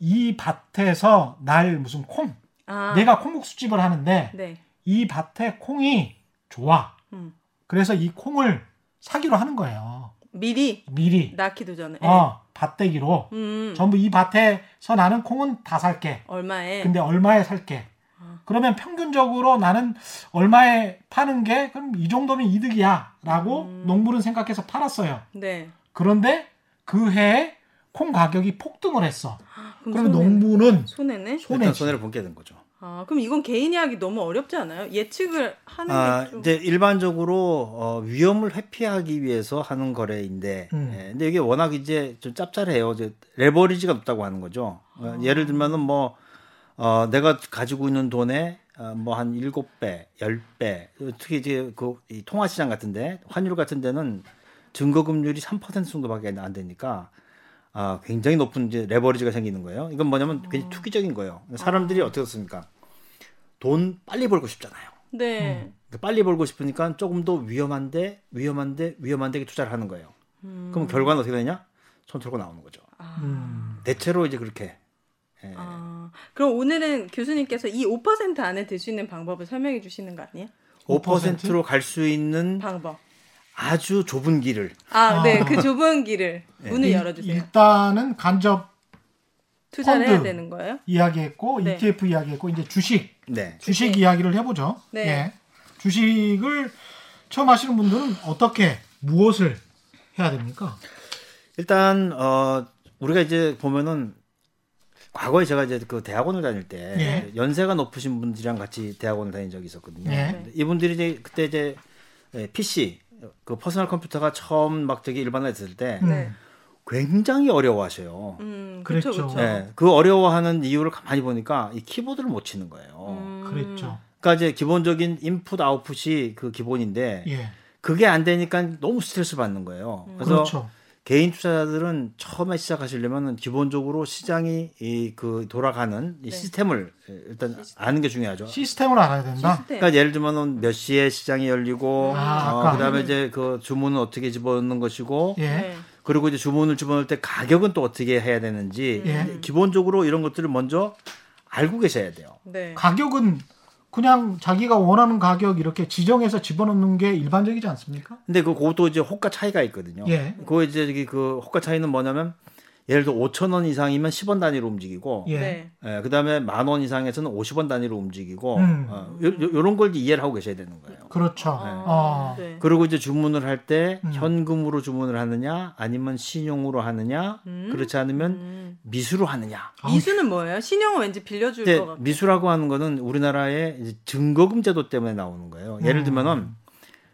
이 밭에서 날 무슨 콩 아. 내가 콩국수집을 하는데 네. 이 밭에 콩이 좋아. 음. 그래서 이 콩을 사기로 하는 거예요. 미리 미리. 낳기도 전에. 네. 어, 밭대기로. 음. 전부 이 밭에서 나는 콩은 다 살게. 얼마에? 근데 얼마에 살게. 그러면 평균적으로 나는 얼마에 파는 게 그럼 이 정도면 이득이야. 라고 음. 농부는 생각해서 팔았어요. 네. 그런데 그 해에 콩 가격이 폭등을 했어. 그럼 그러면 손해네. 농부는 손해네. 손해지. 손해를 본게 된 거죠. 아, 그럼 이건 개인이 하기 너무 어렵지 않아요? 예측을 하는 아, 게 좀. 이제 일반적으로 어, 위험을 회피하기 위해서 하는 거래인데, 음. 예, 근데 이게 워낙 이제 좀 짭짤해요. 이제 레버리지가 높다고 하는 거죠. 어, 예를 들면은 뭐 어, 내가 가지고 있는 돈에 어, 뭐한 일곱 배, 열 배, 특히 이제 그 이 통화 시장 같은데 환율 같은 데는 증거 금률이 3% 정도밖에 안 되니까 아, 굉장히 높은 이제 레버리지가 생기는 거예요. 이건 뭐냐면 굉장히 투기적인 거예요. 사람들이 어떻게 습니까 돈 빨리 벌고 싶잖아요. 네. 그러니까 빨리 벌고 싶으니까 조금 더 위험한데 위험한데 위험한데 투자를 하는 거예요. 음. 그럼 결과는 어떻게 되냐? 손 털고 나오는 거죠. 음. 대체로 이제 그렇게 예. 아, 그럼 오늘은 교수님께서 이 5% 안에 들 수 있는 방법을 설명해 주시는 거 아니에요? 5%로 갈 수 있는 방법. 아주 좁은 길을 아, 네. 아. 그 좁은 길을 문을 일- 열어 주세요. 일단은 간접 투자를. 해야 되는 거예요? 이야기했고 네. ETF 이야기했고 이제 주식 네. 주식 주식. 이야기를 해 보죠. 네. 예. 주식을 처음 하시는 분들은 어떻게 무엇을 해야 됩니까? 일단 어 우리가 이제 보면은 과거에 제가 이제 그 대학원을 다닐 때 예. 연세가 높으신 분들이랑 같이 대학원을 다닌 적이 있었거든요. 예. 이분들이 이제 그때 이제 예, PC 그 퍼스널 컴퓨터가 처음 막 저기 일반화됐을 때 네. 굉장히 어려워하셔요. 음, 그랬죠. 그렇죠. 그렇죠. 예, 그 어려워하는 이유를 가만히 보니까 이 키보드를 못 치는 거예요. 음. 그랬죠. 그러니까 이제 기본적인 인풋 아웃풋이 그 기본인데 예. 그게 안 되니까 너무 스트레스 받는 거예요. 그래서 그렇죠. 개인 투자자들은 처음에 시작하시려면은 기본적으로 시장이 이 그 돌아가는 이 네. 시스템을 일단 아는 게 중요하죠. 시스템을 알아야 된다. 시스템. 그러니까 예를 들면은 몇 시에 시장이 열리고 아, 어, 아까. 그다음에 이제 그 주문은 어떻게 집어넣는 것이고 예. 네. 그리고 이제 주문을 집어넣을 때 가격은 또 어떻게 해야 되는지 예. 기본적으로 이런 것들을 먼저 알고 계셔야 돼요. 네. 가격은 그냥 자기가 원하는 가격 이렇게 지정해서 집어넣는 게 일반적이지 않습니까? 근데 그 그것도 이제 호가 차이가 있거든요. 예. 그거 이제 그 호가 차이는 뭐냐면 예를 들어 5천 원 이상이면 10원 단위로 움직이고 예. 네. 예, 그다음에 만 원 이상에서는 50원 단위로 움직이고 음. 어, 요, 요, 요런 걸 이해를 하고 계셔야 되는 거예요. 그렇죠. 아, 어. 네. 그리고 이제 주문을 할때 음. 현금으로 주문을 하느냐 아니면 신용으로 하느냐 음. 그렇지 않으면 음. 미수로 하느냐. 미수는 뭐예요? 신용은 왠지 빌려줄 것 같고. 미수라고 하는 거는 우리나라의 이제 증거금 제도 때문에 나오는 거예요. 예를 음. 들면은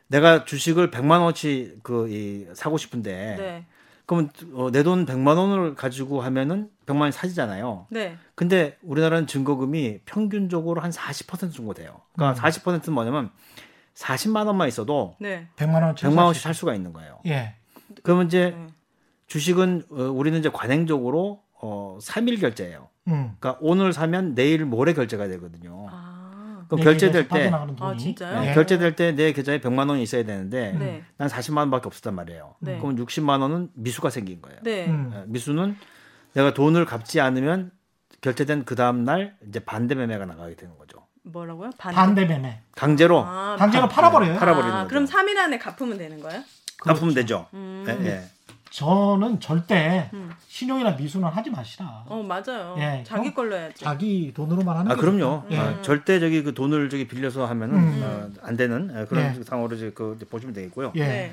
내가 주식을 100만 원치 그 이, 사고 싶은데 네. 그러면 어, 내돈 100만 원을 가지고 하면은 100만 원이 사지잖아요. 네. 근데 우리나라는 증거금이 평균적으로 한 40% 정도 돼요. 그러니까 40%는 뭐냐면 40만 원만 있어도 네. 100만 원 100만 원씩 살 수가 있는 거예요. 예. 그러면 이제 네. 주식은 어, 우리는 이제 관행적으로 어 3일 결제예요. 음. 그러니까 오늘 사면 내일 모레 결제가 되거든요. 아. 그럼 내 결제될 때. 아, 진짜요? 네, 예. 결제될 때 내 계좌에 100만 원이 있어야 되는데 네. 난 40만 원밖에 없었단 말이에요. 네. 그럼 60만 원은 미수가 생긴 거예요. 네. 음. 예, 미수는 내가 돈을 갚지 않으면 결제된 그 다음 날 이제 반대 매매가 나가게 되는 거죠. 뭐라고요? 반대. 반대 매매. 강제로 아, 강제로 파- 팔아버려요. 네, 팔아버리는 아, 거죠. 그럼 3일 안에 갚으면 되는 거예요? 갚으면 되죠. 음. 예, 예. 저는 절대 음. 신용이나 미수는 하지 마시라. 어, 맞아요. 예, 자기 형- 걸로 해야지. 자기 돈으로만 하는 아게 그럼요. 예. 아, 절대 저기 그 돈을 저기 빌려서 하면은 음. 어, 안 되는 예, 그런 예. 상황으로 이제 그 이제 보시면 되겠고요. 예. 네.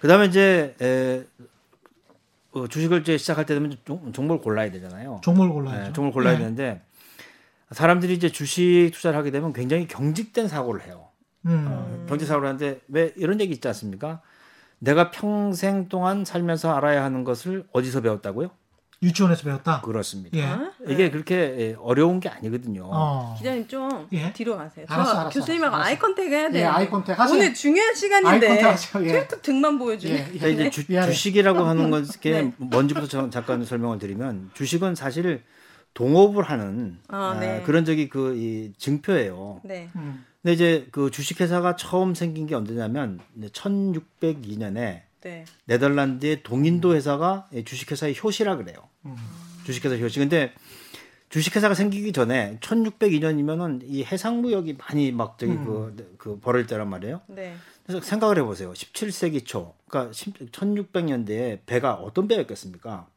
그다음에 이제 에, 어, 주식을 이제 시작할 때 되면 종- 종목을 골라야 되잖아요. 종목을 예, 골라야죠. 종목을 골라야 예. 되는데 사람들이 이제 주식 투자를 하게 되면 굉장히 경직된 사고를 해요. 음. 어, 경제 사고를 하는데 왜 이런 얘기 있지 않습니까? 내가 평생 동안 살면서 알아야 하는 것을 어디서 배웠다고요? 유치원에서 배웠다. 그렇습니다. 예. 어? 이게 그렇게 예, 어려운 게 아니거든요. 어. 기자님 좀 예. 뒤로 가세요. 저 알았어, 알았어, 교수님하고 알았어. eye contact 해야 돼요. 예, eye contact 하세요. 오늘 중요한 시간인데 eye contact 하세요. 예. 등만 보여주네. 예. 그러니까 이제 주, 미안해. 주식이라고 하는 것에 네. 뭔지부터 저- 잠깐 설명을 드리면 주식은 사실 동업을 하는 아, 아, 네. 그런 적이 그 이 증표예요. 네. 음. 근데 이제 그 주식회사가 처음 생긴 게 언제냐면 1602년에 네. 네덜란드의 동인도 회사가 이 주식회사의 효시라 그래요. 음. 주식회사 효시. 근데 주식회사가 생기기 전에 1602년이면은 이 해상무역이 많이 막 저기 음. 그, 그 벌어질 때란 말이에요. 네. 그래서 생각을 해보세요. 17세기 초, 그러니까 1600년대에 배가 어떤 배였겠습니까?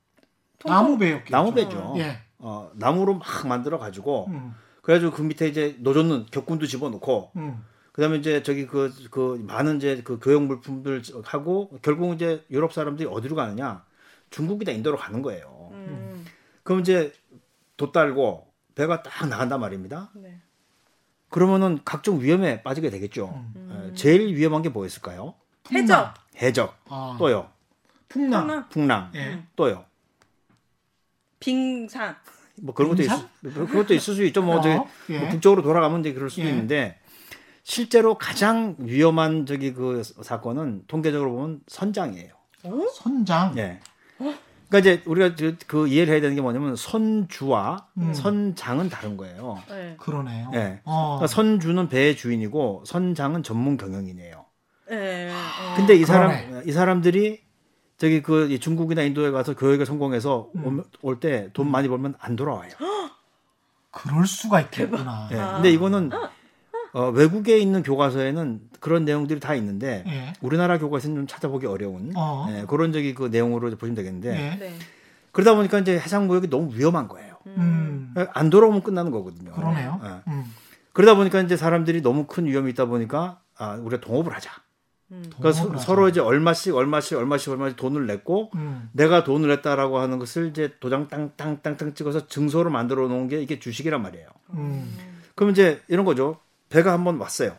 나무 배였겠죠. 나무 배죠. 예. 어, 나무로 막 만들어 가지고 음. 그래가지고 그 밑에 이제 노젓는 격군도 집어넣고 음. 그다음에 이제 저기 그, 그 많은 이제 그 교역 물품들 하고 결국 이제 유럽 사람들이 어디로 가느냐 중국이나 인도로 가는 거예요. 음. 그럼 이제 돛 달고 배가 딱 나간단 말입니다. 네. 그러면은 각종 위험에 빠지게 되겠죠. 음. 에, 제일 위험한 게 뭐였을까요? 해적. 해적 아. 또요, 풍랑. 풍랑. 풍랑 예. 또요. 빙상. 뭐 그런 것도 있을, 인상? 그것도 있을 수 있죠. 뭐, 어, 저기 예. 뭐 북쪽으로 돌아가면 이제 그럴 수도 예. 있는데 실제로 가장 위험한 저기 그 사건은 통계적으로 보면 선장이에요. 선장. 예. 그러니까 이제 우리가 그- 그 이해를 해야 되는 게 뭐냐면 선주와 음. 선장은 다른 거예요. 네. 그러네요. 예. 어. 그러니까 선주는 배의 주인이고 선장은 전문 경영인이에요. 네. 어. 근데 이 사람 그러네. 이 사람들이 저기 그이 중국이나 인도에 가서 교육에 성공해서 음. 올때 돈 많이 벌면 안 돌아와요. 그럴 수가 있겠구나. 예. 아. 근데 이거는 어, 외국에 있는 교과서에는 그런 내용들이 다 있는데 예. 우리나라 교과서는 좀 찾아보기 어려운 어. 예, 그런 적이 그 내용으로 보시면 되겠는데 예. 네. 그러다 보니까 이제 해상 무역이 너무 위험한 거예요. 음. 안 돌아오면 끝나는 거거든요. 그러네요. 예. 음. 그러다 보니까 이제 사람들이 너무 큰 위험이 있다 보니까 아, 우리가 동업을 하자. 그러니까 서. 서로 이제 얼마씩 얼마씩 얼마씩 얼마씩 돈을 냈고 음. 내가 돈을 냈다라고 하는 것을 이제 도장 땅땅땅땅 찍어서 증서로 만들어 놓은 게 이게 주식이란 말이에요. 음. 그럼 이제 이런 거죠. 배가 한번 왔어요.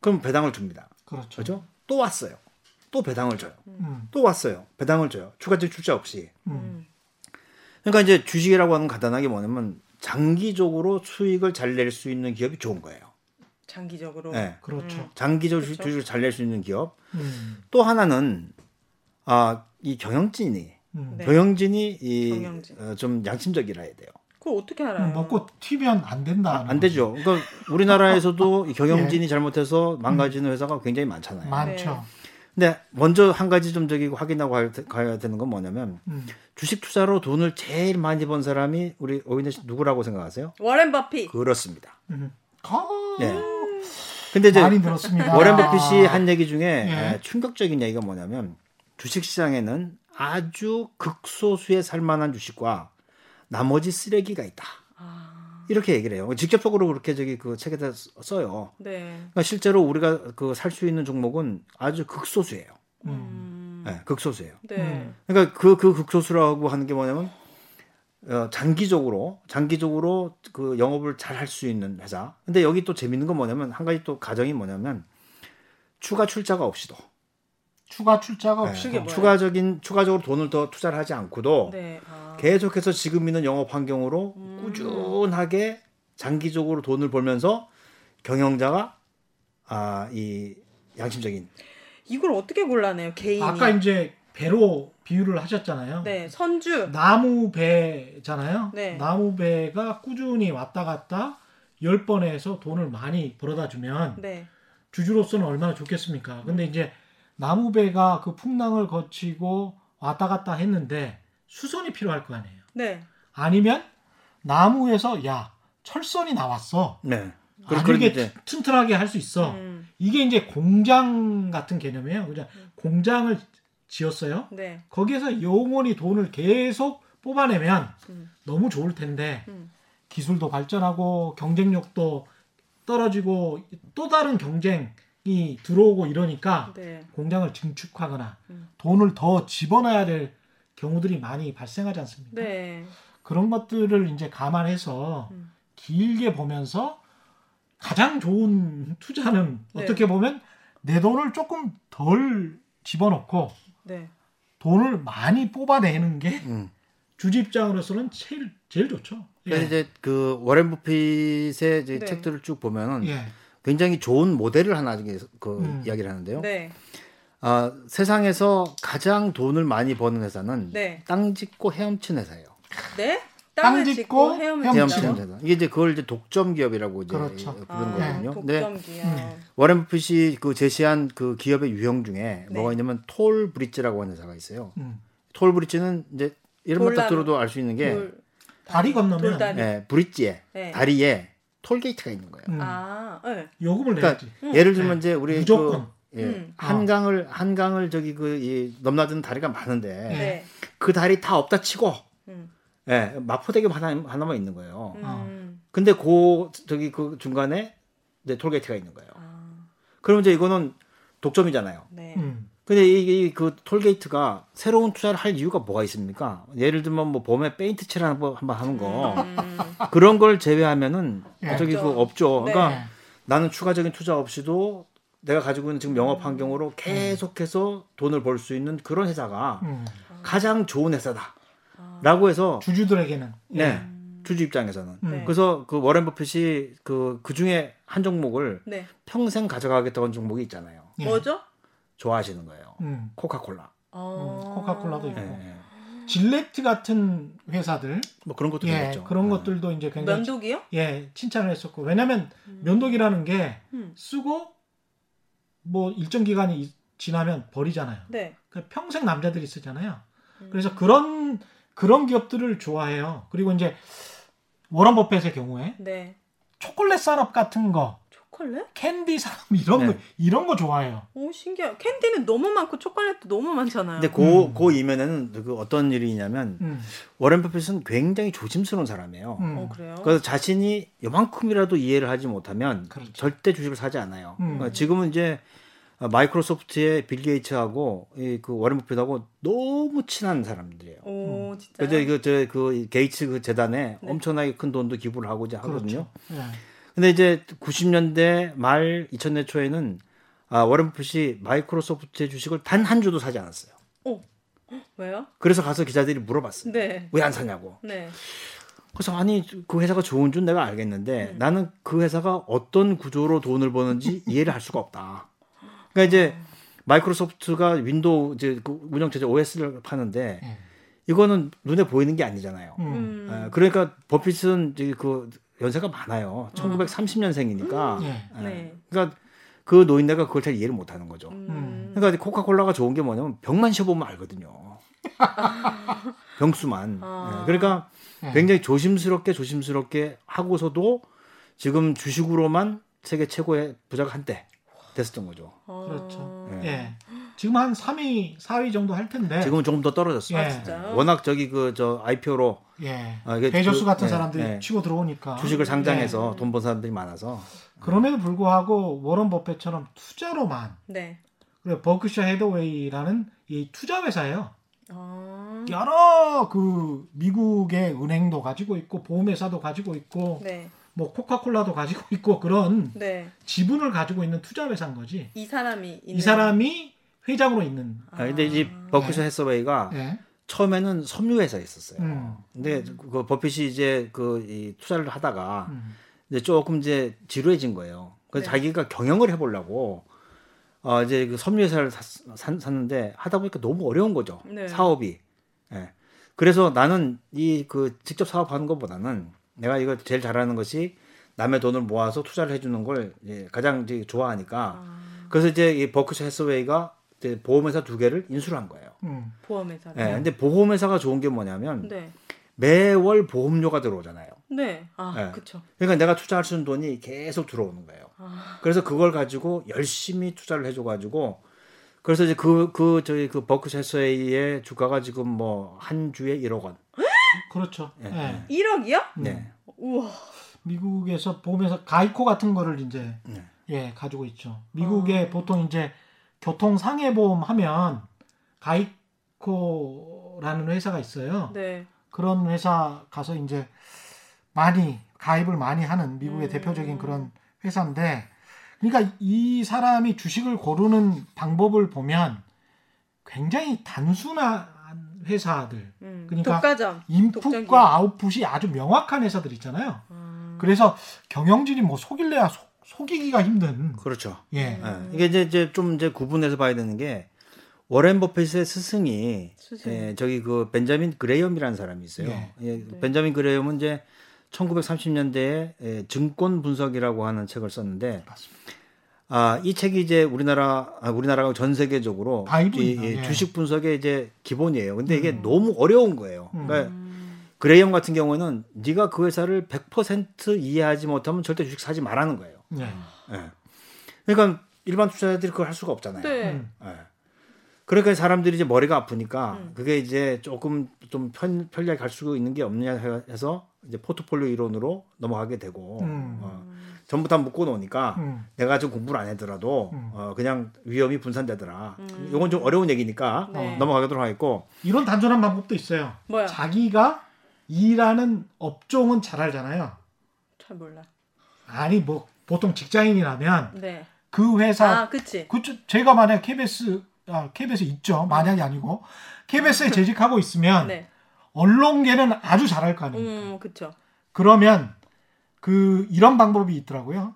그럼 배당을 줍니다. 그렇죠. 그렇죠? 또 왔어요. 또 배당을 줘요. 음. 또 왔어요. 배당을 줘요. 추가적 출자 없이. 음. 그러니까 이제 주식이라고 하는 건 간단하게 뭐냐면 장기적으로 수익을 잘 낼 수 있는 기업이 좋은 거예요. 장기적으로. 네. 그렇죠. 장기적으로 그렇죠. 주식을 잘 낼 수 있는 기업. 음. 또 하나는 아, 이 경영진이 음. 네. 경영진이 이, 경영진. 어, 좀 양심적이라 해야 돼요. 그걸 어떻게 알아요? 먹고 튀면 안 된다. 안 되죠. 그러니까 우리나라에서도 이 경영진이 잘못해서 망가지는 회사가 굉장히 많잖아요. 많죠. 근데 먼저 한 가지 좀 저기 확인하고 가야 되- 되는 건 뭐냐면 음. 주식 투자로 돈을 제일 많이 번 사람이 우리 오인혜 씨 누구라고 생각하세요? 워렌 버핏. 그렇습니다. 음. 아, 예. 근데 이제 많이 들었습니다. 워렌 버핏이 한 얘기 중에 예. 에, 충격적인 얘기가 뭐냐면 주식 시장에는 아주 극소수의 살만한 주식과 나머지 쓰레기가 있다. 아, 이렇게 얘기를 해요. 직접적으로 그렇게 저기 그 책에다 써- 써요. 네. 그러니까 실제로 우리가 그 살 수 있는 종목은 아주 극소수예요. 음. 예, 극소수예요. 네. 음. 그러니까 그, 그 극소수라고 하는 게 뭐냐면, 어, 장기적으로, 장기적으로 그 영업을 잘 할 수 있는 회사. 근데 여기 또 재밌는 건 뭐냐면, 한 가지 또 가정이 뭐냐면, 추가 출자가 없이도, 추가 출자가 네, 없이 그게 뭐예요? 추가적인, 추가적으로 돈을 더 투자를 하지 않고도, 네. 아. 계속해서 지금 있는 영업 환경으로 음. 꾸준하게 장기적으로 돈을 벌면서 경영자가, 아, 이 양심적인, 이걸 어떻게 골라내요? 개인이. 아까 이제 배로 비유를 하셨잖아요. 네. 선주. 나무 배잖아요. 네. 나무 배가 꾸준히 왔다 갔다 열 번에서 돈을 많이 벌어다 주면 네. 주주로서는 얼마나 좋겠습니까? 근데 이제 나무 배가 그 풍랑을 거치고 왔다 갔다 했는데 수선이 필요할 거 아니에요. 네. 아니면 나무에서 야 철선이 나왔어. 네. 이제, 튼튼하게 할 수 있어. 음. 이게 이제 공장 같은 개념이에요. 그냥 공장을 지었어요. 네. 거기에서 영원히 돈을 계속 뽑아내면 음. 너무 좋을 텐데 음. 기술도 발전하고 경쟁력도 떨어지고 또 다른 경쟁이 들어오고 이러니까 네. 공장을 증축하거나 음. 돈을 더 집어넣어야 될 경우들이 많이 발생하지 않습니까? 네. 그런 것들을 이제 감안해서 음. 길게 보면서 가장 좋은 투자는 네. 어떻게 보면 내 돈을 조금 덜 집어넣고 네. 돈을 많이 뽑아내는 게 음. 주주 입장으로서는 제일 제일 좋죠. 그래서 예. 이제 그 워렌 버핏의 이제 네. 책들을 쭉 보면은 예. 굉장히 좋은 모델을 하나 그 음. 이야기를 하는데요. 네. 아, 세상에서 가장 돈을 많이 버는 회사는 네. 땅 짓고 헤엄친 회사예요. 네. 땅 땅을 짚고 짚고 헤엄을 헤엄치는 치는 헤엄치는 회사. 이게 이제 그걸 이제 독점 기업이라고 이제 그렇죠. 부르는 아, 거거든요. 근데 독점 기업. 음. 워렌 버핏이 그 제시한 그 기업의 유형 중에 네. 뭐가 있냐면 toll bridge라고 하는 회사가 있어요. 음. toll bridge는 이제 이름만 딱. 들어도 알 수 있는 게 돌- 다리 건너면 돌다리. 예, 브릿지에 네. 다리에 톨 게이트가 있는 거예요. 음, 아, 네. 요금을 그러니까 내야지. 음. 예를 들면 이제 우리 무조건. 그 예, 음. 한강을 한강을 저기 그 이 넘나드는 다리가 많은데 네. 그 다리 다 없다 치고 음. 예, 마포대교 하나 하나만 있는 거예요. 음. 근데 그 저기 그 중간에 이제 톨게이트가 있는 거예요. 아, 그러면 이제 이거는 독점이잖아요. 네. 음. 근데 이 그 톨게이트가 새로운 투자를 할 이유가 뭐가 있습니까? 예를 들면 뭐 봄에 페인트 칠을 한번 한번 하는 거 음. 그런 걸 제외하면은 예. 저기 그 없죠. 없죠. 그러니까 네. 나는 추가적인 투자 없이도 내가 가지고 있는 지금 영업 환경으로 계속해서 돈을 벌 수 있는 그런 회사가 음. 가장 좋은 회사다 라고 해서 주주들에게는 네 주주 입장에서는 음. 네. 그래서 그 워렌 버핏이 그 그 중에 한 종목을 네. 평생 가져가겠다는 종목이 있잖아요. 예. 뭐죠? 좋아하시는 거예요. 음. 코카콜라. 어. 코카콜라도 예, 있고. 예. 질레트 같은 회사들 뭐 그런 것도 예, 되겠죠. 그런 예. 것들도 이제 굉장히 면도기요? 예, 칭찬을 했었고 왜냐면 면도기라는 게 음. 쓰고 뭐 일정 기간이 이- 지나면 버리잖아요. 네. 그러니까 평생 남자들이 쓰잖아요. 음. 그래서 그런 그런 기업들을 좋아해요. 그리고 이제 워런 버핏의 경우에 네. 초콜릿 산업 같은 거, 초콜릿? 캔디 산업 이런 거 네. 이런 거 좋아해요. 오 신기해. 캔디는 너무 많고 초콜릿도 너무 많잖아요. 근데 그, 음. 그 이면에는 그 어떤 일이 있냐면 음, 워렌 버핏은 굉장히 조심스러운 사람이에요. 음. 어 그래요? 그래서 자신이 요만큼이라도 이해를 하지 못하면 그렇죠. 절대 주식을 사지 않아요. 음. 그러니까 지금은 이제 마이크로소프트의 빌 게이츠하고 이그 워렌 버핏하고 너무 친한 사람들이에요. 오 진짜. 그래서 이거 저그 게이츠 그 재단에 네. 엄청나게 큰 돈도 기부를 하고 이제 하거든요. 그렇죠. 예. 근데 이제 90년대 말 2000년 초에는 아, 워렌 버핏이 마이크로소프트의 주식을 단 한 주도 사지 않았어요. 왜요? 그래서 가서 기자들이 물어봤어요. 네. 왜 안 사냐고. 네. 그래서 아니 그 회사가 좋은 줄 내가 알겠는데 나는 그 회사가 어떤 구조로 돈을 버는지 이해를 할 수가 없다. 그러니까 이제 마이크로소프트가 윈도우 이제 그 운영체제 OS를 파는데 예. 이거는 눈에 보이는 게 아니잖아요. 음. 음. 예, 그러니까 버핏은 이제 그 연세가 많아요. 1930년생이니까. 예. 네. 그러니까 그 노인네가 그걸 잘 이해를 못 하는 거죠. 음. 그러니까 코카콜라가 좋은 게 뭐냐면 병만 세보면 알거든요. 병수만. 아. 예, 그러니까 예. 굉장히 조심스럽게 조심스럽게 하고서도 지금 주식으로만 세계 최고의 부자가 한때 됐었던 거죠. 어. 그렇죠. 예. 예. 지금 한 3위, 4위 정도 할 텐데. 지금은 조금 더 떨어졌어요. 예. 아, 진짜요? 워낙 저기 그 저 IPO로 예. 아, 베조스 그- 같은 예, 사람들이 예. 치고 들어오니까. 주식을 상장해서 네. 돈번 사람들이 많아서 그럼에도 불구하고 워런 버핏처럼 투자로만 네. 그리고 버크셔 헤더웨이라는 이 투자 회사예요. 아. 여러 그 미국의 은행도 가지고 있고 보험회사도 가지고 있고 네. 뭐 코카콜라도 가지고 있고 그런 네. 지분을 가지고 있는 투자 회사인 거지. 이 사람이 있는 이 사람이 회장으로 있는. 아, 근데 이 버크셔 해서웨이가 예. 처음에는 섬유 회사에 있었어요. 음. 근데 그 버핏이 이제 그이 투자를 하다가 음. 이제 조금 이제 지루해진 거예요. 그래서 네. 자기가 경영을 해보려고 어 이제 그 섬유 회사를 샀, 샀- 샀는데 하다 보니까 너무 어려운 거죠. 네. 사업이. 예. 그래서 나는 이 그 직접 사업하는 것보다는 내가 이거 제일 잘하는 것이 남의 돈을 모아서 투자를 해주는 걸 이제 가장 이제 좋아하니까 아, 그래서 이제 이 버크셔 해서웨이가 이제 보험회사 두 개를 인수를 한 거예요. 음. 보험회사. 예. 근데 보험회사가 좋은 게 뭐냐면 네. 매월 보험료가 들어오잖아요. 네. 아, 네. 그쵸. 그러니까 내가 투자할 수 있는 돈이 계속 들어오는 거예요. 아. 그래서 그걸 가지고 열심히 투자를 해줘 가지고 그래서 이제 그, 그, 저희 그 버크셔 해서웨이의 주가가 지금 뭐 한 주에 1억 원. 그렇죠. 예, 예. 1억이요? 네. 우와. 미국에서 보험회사 가이코 같은 거를 이제 네. 예 가지고 있죠. 미국에 어. 보통 이제 교통 상해 보험 하면 가이코라는 회사가 있어요. 네. 그런 회사 가서 이제 많이 가입을 많이 하는 미국의 음. 대표적인 그런 회사인데 그러니까 이 사람이 주식을 고르는 방법을 보면 굉장히 단순한 회사들 음. 그러니까 독과점. 독점기업. 인풋과 아웃풋이 아주 명확한 회사들 있잖아요. 음. 그래서 경영진이 뭐 속일래야 속, 속이기가 힘든 그렇죠. 예. 음. 예. 이게 이제, 이제 좀 이제 구분해서 봐야 되는 게 워렌 버핏의 스승이 스승. 예, 저기 그 벤자민 그레이엄이라는 사람이 있어요. 예. 예, 네. 벤자민 그레이엄은 이제 1930년대에 예, 증권 분석이라고 하는 책을 썼는데 맞습니다. 아, 이 책이 이제 우리나라 아, 우리나라가 전 세계적으로. 이, 이 예. 주식 분석의 이제 기본이에요. 근데 이게 음. 너무 어려운 거예요. 음. 그러니까 음. 그레이엄 같은 경우에는 네가 그 회사를 100% 이해하지 못하면 절대 주식 사지 말라는 거예요. 예. 예. 그러니까 일반 투자자들이 그걸 할 수가 없잖아요. 네. 음. 예. 그러니까 사람들이 이제 머리가 아프니까 음. 그게 이제 조금 좀 편, 편리하게 갈 수 있는 게 없느냐 해서 이제 포트폴리오 이론으로 넘어가게 되고 음. 어, 전부 다 묶어 놓으니까 음. 내가 좀 공부를 안 하더라도 음. 어, 그냥 위험이 분산되더라. 음. 이건 좀 어려운 얘기니까 네. 넘어가도록 하겠고 이런 단순한 방법도 있어요. 뭐야? 자기가 일하는 업종은 잘 알잖아요. 잘 몰라. 아니 뭐 보통 직장인이라면 네. 그 회사 아, 그치. 그 제가 만약 KBS 아, KBS 있죠. 만약이 아니고 KBS에 재직하고 있으면 네. 언론계는 아주 잘할 거 아닙니까? 음, 그쵸. 그러면 그 이런 방법이 있더라고요.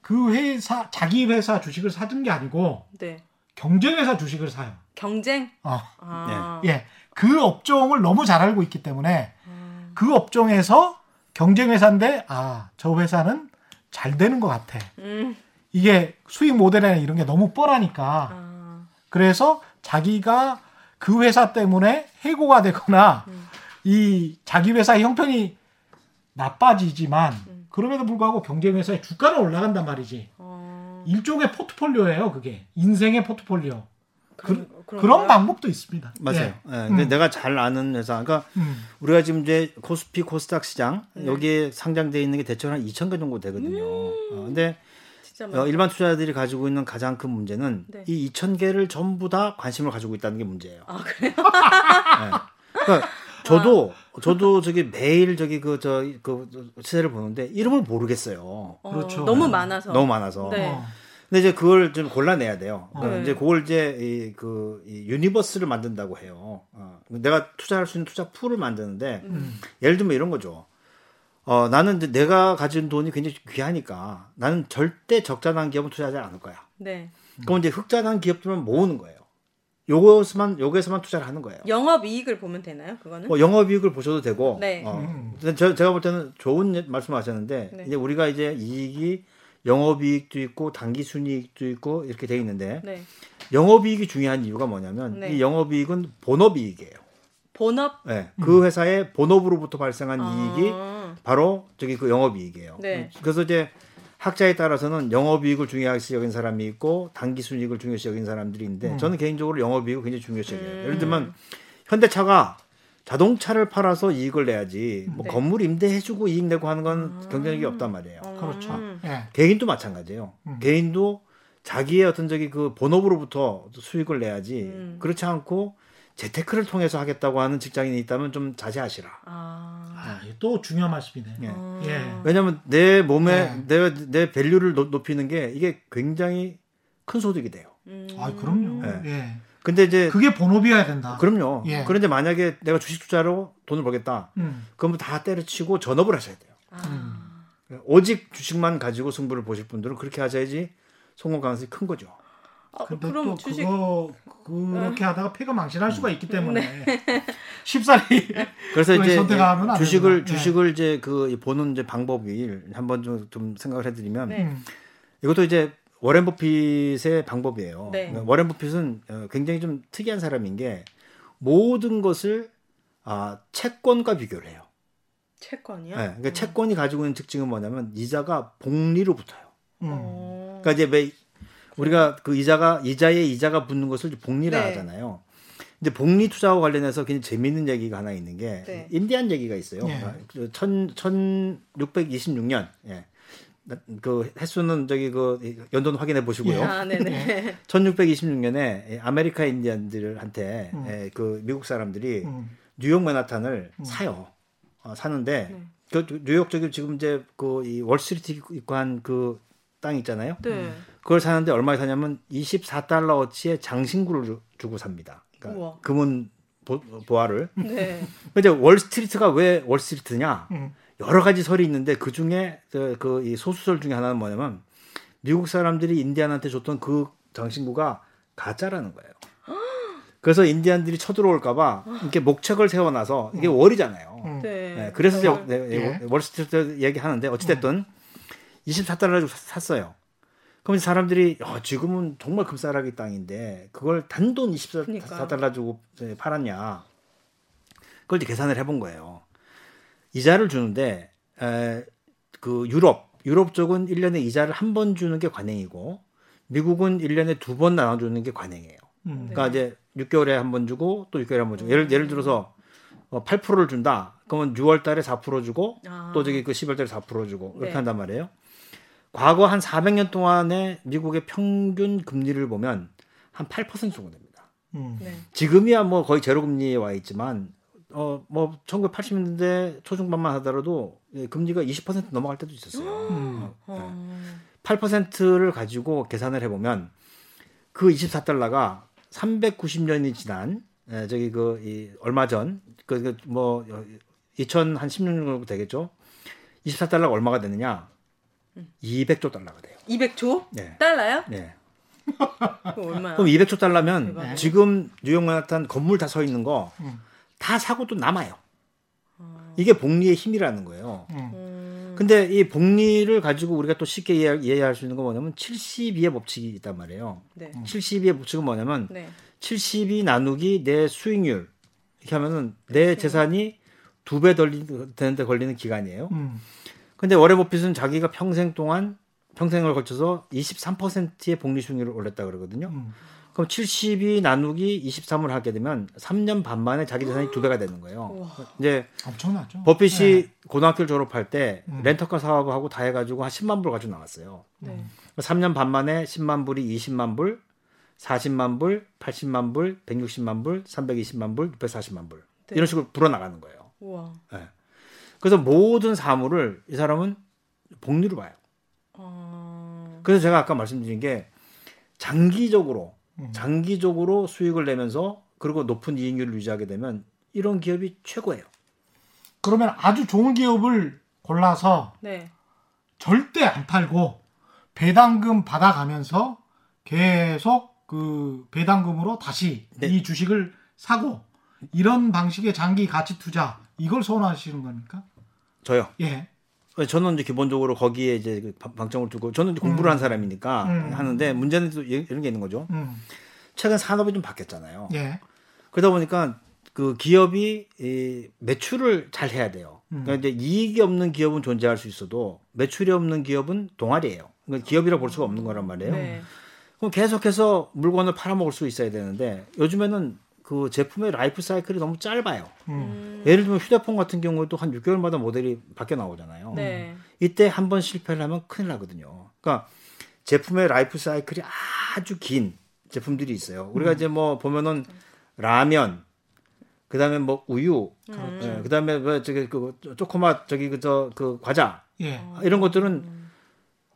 그 회사 자기 회사 주식을 사둔 게 아니고 네. 경쟁 회사 주식을 사요. 경쟁? 어. 아. 예. 그 업종을 너무 잘 알고 있기 때문에 아. 그 업종에서 경쟁 회사인데 아, 저 회사는 잘 되는 것 같아. 음. 이게 수익 모델이나 이런 게 너무 뻔하니까 아. 그래서 자기가 그 회사 때문에 해고가 되거나 음. 이 자기 회사 형편이 나빠지지만 음. 그럼에도 불구하고 경쟁 회사의 주가는 올라간단 말이지. 어. 일종의 포트폴리오예요, 그게. 인생의 포트폴리오. 그런, 그런 그런가요? 방법도 있습니다. 맞아요. 예. 예, 근데 음. 내가 잘 아는 회사, 그러니까 음. 우리가 지금 이제 코스피 코스닥 시장 네. 여기에 상장돼 있는 게 대체로 한 2천 개 정도 되거든요. 어, 근데 어. 일반 투자자들이 가지고 있는 가장 큰 문제는 네. 이 2천 개를 전부 다 관심을 가지고 있다는 게 문제예요. 아, 그래요? 예. 그러니까 저도 저도 저기 매일 저기 그저그 시세를 보는데 이름을 모르겠어요. 어, 그렇죠. 너무 네. 많아서. 너무 많아서. 네. 어. 근데 이제 그걸 좀 골라내야 돼요. 어. 그러니까 네. 이제 그걸 이제 이, 그 이, universe를 만든다고 해요. 어, 내가 투자할 수 있는 투자 풀을 만드는데 음. 예를 들면 이런 거죠. 어, 나는 이제 내가 가진 돈이 굉장히 귀하니까 나는 절대 적자 난 기업은 투자하지 않을 거야. 네. 그럼 이제 흑자 난 기업들만 모으는 거예요. 요것만 요거에서만 투자를 하는 거예요. 영업 이익을 보면 되나요? 그거는? 뭐 영업 이익을 보셔도 되고, 네. 어, 음. 저, 제가 볼 때는 좋은 예- 말씀하셨는데 네. 이제 우리가 이제 이익이 영업 이익도 있고 단기 순이익도 있고 이렇게 돼 있는데 네. 영업 이익이 중요한 이유가 뭐냐면 네. 이 영업 이익은 본업 이익이에요. 본업 네. 그 회사의 본업으로부터 발생한 이익이 아, 바로 저기 그 영업 이익이에요. 네. 그래서 이제 학자에 따라서는 영업이익을 중요시 여긴 사람이 있고 단기 순이익을 중요시 여긴 사람들이 있는데 음. 저는 개인적으로 영업이익을 굉장히 중요시 여겨요. 음. 예를 들면 현대차가 자동차를 팔아서 이익을 내야지 뭐 네. 건물 임대해주고 이익 내고 하는 건 아. 경쟁력이 없단 말이에요. 음. 그렇죠. 예. 개인도 마찬가지예요. 음. 개인도 자기의 어떤 저기 그 본업으로부터 수익을 내야지 음. 그렇지 않고 재테크를 통해서 하겠다고 하는 직장인이 있다면 좀 자제하시라. 아. 아, 이게 또 중요한 말씀이네. 예. 아. 예. 왜냐하면 내 몸에 네. 내, 내 밸류를 높- 높이는 게 이게 굉장히 큰 소득이 돼요. 음. 아, 그럼요. 네. 예. 근데 이제 그게 본업이어야 된다. 그럼요. 예. 그런데 만약에 내가 주식 투자로 돈을 벌겠다. 음. 그러면 다 때려치고 전업을 하셔야 돼요. 아. 오직 주식만 가지고 승부를 보실 분들은 그렇게 하셔야지 성공 가능성이 큰 거죠. 아, 근데 그럼 또 주식 그거 그렇게 하다가 폐가 망신할 수가 있기 때문에 네. 쉽사리 그래서 이제 선택하면 안 주식을. 예. 주식을 이제 그 보는 이제 방법이 한번 좀, 좀 생각을 해드리면 네. 음. 이것도 이제 워렌 버핏의 방법이에요. 네. 그러니까 워렌 버핏은 어, 굉장히 좀 특이한 사람인 게 모든 것을 아, 채권과 비교를 해요. 채권이요? 네, 그러니까 채권이 가지고 있는 특징은 뭐냐면 이자가 복리로 붙어요. 음. 어. 그러니까 이제 왜 우리가 그 이자가 이자에 이자가 붙는 것을 복리라 네. 하잖아요. 근데 복리 투자와 관련해서 굉장히 재미있는 얘기가 하나 있는 게 네. 인디안 얘기가 있어요. 예. 그 천, 1626년. 예. 그 횟수는 저기 그 연도는 확인해 보시고요. 아, 네네. 1626년에 아메리카 인디언들한테 음. 예, 그 미국 사람들이 음. 뉴욕 맨하탄을 음. 사요. 어, 사는데 네. 그 뉴욕 저기 지금 이제 그 이 월스트리트 있고 한그 땅 있잖아요. 네. 그걸 사는데 얼마에 사냐면 24달러 어치의 장신구를 주- 주고 삽니다. 그러니까 우와. 금은 보, 보화를. 네. 근데 월스트리트가 왜 월스트리트냐? 음. 여러 가지 설이 있는데 그 중에 그이 소수설 중에 하나는 뭐냐면 미국 사람들이 인디안한테 줬던 그 장신구가 가짜라는 거예요. 그래서 인디안들이 쳐들어올까봐 이렇게 목책을 세워놔서 이게 월이잖아요. 음. 네. 네, 그래서 이제 그래서- 네, 예. 월스트리트 얘기하는데 어찌됐든 24달러 주고 샀어요. 그럼 이제 사람들이 야, 지금은 정말 금싸라기 땅인데 그걸 단돈 24달러 그러니까. 주고 팔았냐. 그걸 이제 계산을 해본 거예요. 이자를 주는데 에, 그 유럽 유럽 쪽은 1년에 이자를 한 번 주는 게 관행이고 미국은 1년에 두 번 나눠 주는 게 관행이에요. 음. 그러니까 이제 6개월에 한 번 주고 또 6개월에 한 번 주고 예를 예를 들어서 어, 8%를 준다. 그러면 6월 달에 4% 주고 아. 또 저기 그 10월 달에 4% 주고 이렇게 네. 한단 말이에요. 과거 한 400년 동안의 미국의 평균 금리를 보면 한 8% 정도 됩니다. 음. 네. 지금이야 뭐 거의 제로 금리에 와 있지만 어 뭐 1980년대 초중반만 하더라도 예, 금리가 20% 넘어갈 때도 있었어요. 음. 어. 8%를 가지고 계산을 해보면 그 24달러가 390년이 지난 에, 저기 그 이 얼마 전그뭐 2016년 정도 되겠죠. 24달러가 얼마가 되느냐? 200조 달러가 돼요. 200조? 네. 달러요? 네. 얼마야? 그럼 200조 달러면 대박. 지금 뉴욕 맨하탄 건물 다 서 있는 거다 음. 사고 또 남아요. 어. 이게 복리의 힘이라는 거예요. 음. 음. 근데 이 복리를 가지고 우리가 또 쉽게 이해, 이해 할 수 있는 건 뭐냐면 72의 법칙이 있단 말이에요. 네. 72의 법칙은 뭐냐면 네. 72 나누기 내 수익률 이렇게 하면은 내 재산이 두 배 되는데 걸리는 기간이에요. 음. 근데 워렌 버핏은 자기가 평생 동안 평생을 거쳐서 23%의 복리 수익률을 올렸다 그러거든요. 음. 그럼 72 나누기 23을 하게 되면 3년 반 만에 자기 재산이 두 배가 되는 거예요. 우와. 이제 엄청나죠. 버핏이 네. 고등학교를 졸업할 때 음. 렌터카 사업하고 다 해가지고 한 10만 불 가지고 나왔어요. 네. 3년 반 만에 10만 불이 20만 불, 40만 불, 80만 불, 160만 불, 320만 불, 640만 불 네. 이런 식으로 불어나가는 거예요. 우와. 그래서 모든 사물을 이 사람은 복리로 봐요. 어. 그래서 제가 아까 말씀드린 게 장기적으로 음. 장기적으로 수익을 내면서 그리고 높은 이익률을 유지하게 되면 이런 기업이 최고예요. 그러면 아주 좋은 기업을 골라서 네. 절대 안 팔고 배당금 받아가면서 계속 그 배당금으로 다시 네. 이 주식을 사고 이런 방식의 장기 가치 투자 이걸 소원하시는 겁니까? 저요. 예. 저는 이제 기본적으로 거기에 이제 그 방- 방점을 두고 저는 이제 공부를 한 사람이니까 음. 하는데 문제는 또 이- 이런 게 있는 거죠. 음. 최근 산업이 좀 바뀌었잖아요. 예. 그러다 보니까 그 기업이 이 매출을 잘 해야 돼요. 음. 그러니까 이제 이익이 없는 기업은 존재할 수 있어도 매출이 없는 기업은 동아리예요. 그러니까 기업이라 볼 수가 없는 거란 말이에요. 네. 그럼 계속해서 물건을 팔아먹을 수 있어야 되는데 요즘에는 그 제품의 라이프 사이클이 너무 짧아요. 음. 예를 들면 휴대폰 같은 경우도 한 6개월마다 모델이 바뀌어 나오잖아요. 네. 이때 한 번 실패를 하면 큰일 나거든요. 그러니까 제품의 라이프 사이클이 아주 긴 제품들이 있어요. 우리가 이제 뭐 보면은 라면, 그다음에 뭐 우유, 예, 그다음에 뭐 저기 그 쪼코맛 저기 그저 그 과자 예. 이런 것들은